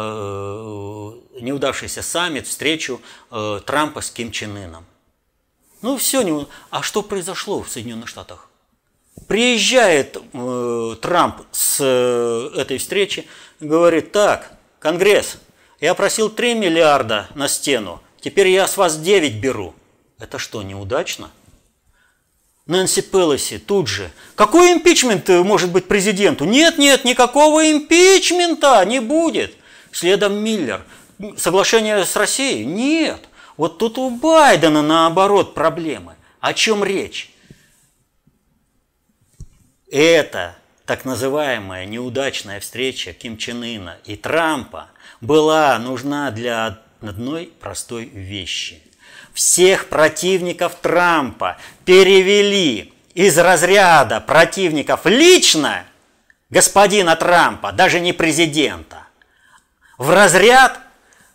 неудавшийся саммит, встречу Трампа с Ким Чен Ыном. Ну все, не... а что произошло в Соединенных Штатах? Приезжает э, Трамп с э, этой встречи, говорит, так, Конгресс, я просил 3 миллиарда на стену, теперь я с вас 9 беру. Это что, неудачно? Нэнси Пелоси тут же. Какой импичмент может быть президенту? Нет, нет, никакого импичмента не будет. Следом Миллер. Соглашение с Россией? Нет. Вот тут у Байдена наоборот проблемы. О чем речь? Это так называемая неудачная встреча Ким Чен Ына и Трампа была нужна для одной простой вещи – всех противников Трампа перевели из разряда противников лично господина Трампа, даже не президента, в разряд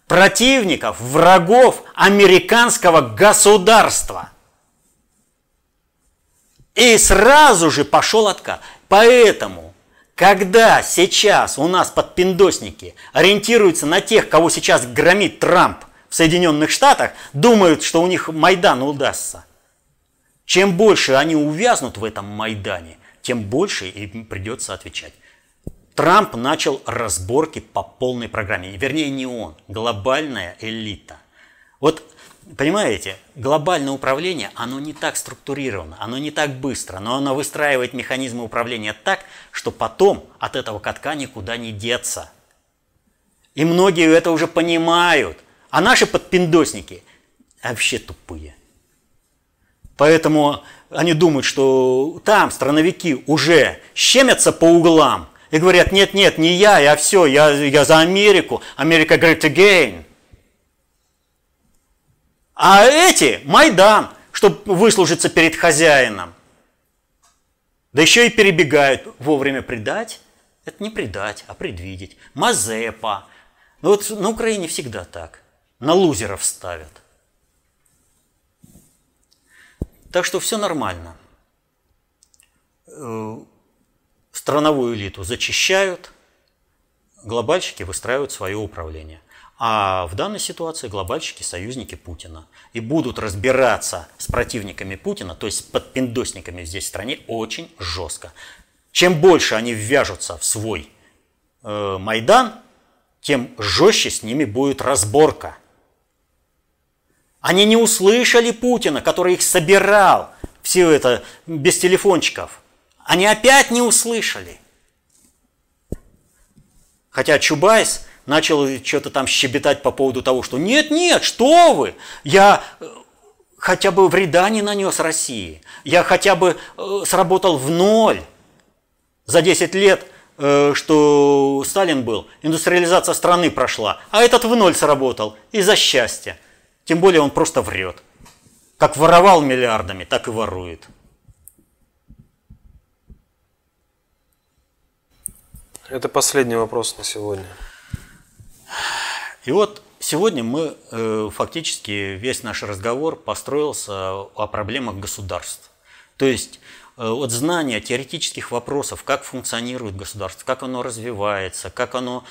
противников, врагов американского государства. И сразу же пошел откат. Поэтому, когда сейчас у нас подпиндосники ориентируются на тех, кого сейчас громит Трамп, в Соединенных Штатах думают, что у них Майдан удастся. Чем больше они увязнут в этом Майдане, тем больше им придется отвечать. Трамп начал разборки по полной программе. Вернее, не он, глобальная элита. Вот, понимаете, глобальное управление, оно не так структурировано, оно не так быстро, но оно выстраивает механизмы управления так, что потом от этого катка никуда не деться. И многие это уже понимают – а наши подпиндосники вообще тупые. Поэтому они думают, что там страновики уже щемятся по углам и говорят, нет, нет, не я, я все, я, я за Америку, Америка great again. А эти Майдан, чтобы выслужиться перед хозяином. Да еще и перебегают. Вовремя предать – это не предать, а предвидеть. Мазепа. Ну вот на Украине всегда так на лузеров ставят. Так что все нормально. Э, страновую элиту зачищают, глобальщики выстраивают свое управление. А в данной ситуации глобальщики – союзники Путина. И будут разбираться с противниками Путина, то есть с подпиндосниками здесь в стране, очень жестко. Чем больше они ввяжутся в свой э, Майдан, тем жестче с ними будет разборка. Они не услышали Путина, который их собирал, все это без телефончиков. Они опять не услышали. Хотя Чубайс начал что-то там щебетать по поводу того, что нет, нет, что вы, я э, хотя бы вреда не нанес России, я хотя бы э, сработал в ноль. За 10 лет, э, что Сталин был, индустриализация страны прошла, а этот в ноль сработал из-за счастья. Тем более он просто врет. Как воровал миллиардами, так и ворует. Это последний вопрос на сегодня. И вот сегодня мы э, фактически весь наш разговор построился о проблемах государств. То есть от знания теоретических вопросов, как функционирует государство, как оно развивается, как оно,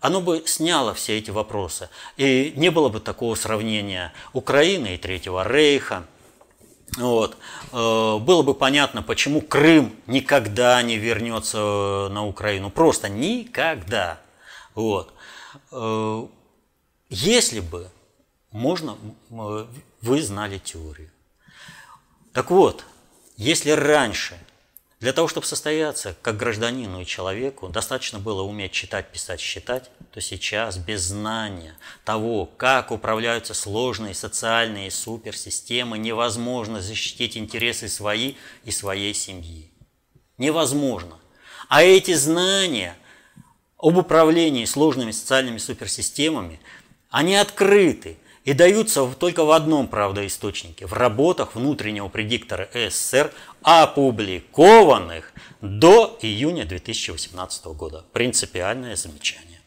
оно бы сняло все эти вопросы. И не было бы такого сравнения Украины и Третьего Рейха. Вот. Э, было бы понятно, почему Крым никогда не вернется на Украину. Просто никогда. Вот. Если бы можно, вы знали теорию. Так вот, если раньше для того, чтобы состояться как гражданину и человеку, достаточно было уметь читать, писать, считать, то сейчас без знания того, как управляются сложные социальные суперсистемы, невозможно защитить интересы свои и своей семьи. Невозможно. А эти знания об управлении сложными социальными суперсистемами – они открыты и даются только в одном, правда, источнике, в работах внутреннего предиктора СССР, опубликованных до июня 2018 года. Принципиальное замечание.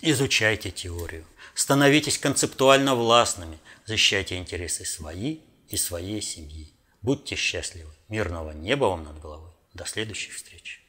Изучайте теорию, становитесь концептуально властными, защищайте интересы свои и своей семьи. Будьте счастливы. Мирного неба вам над головой. До следующих встреч.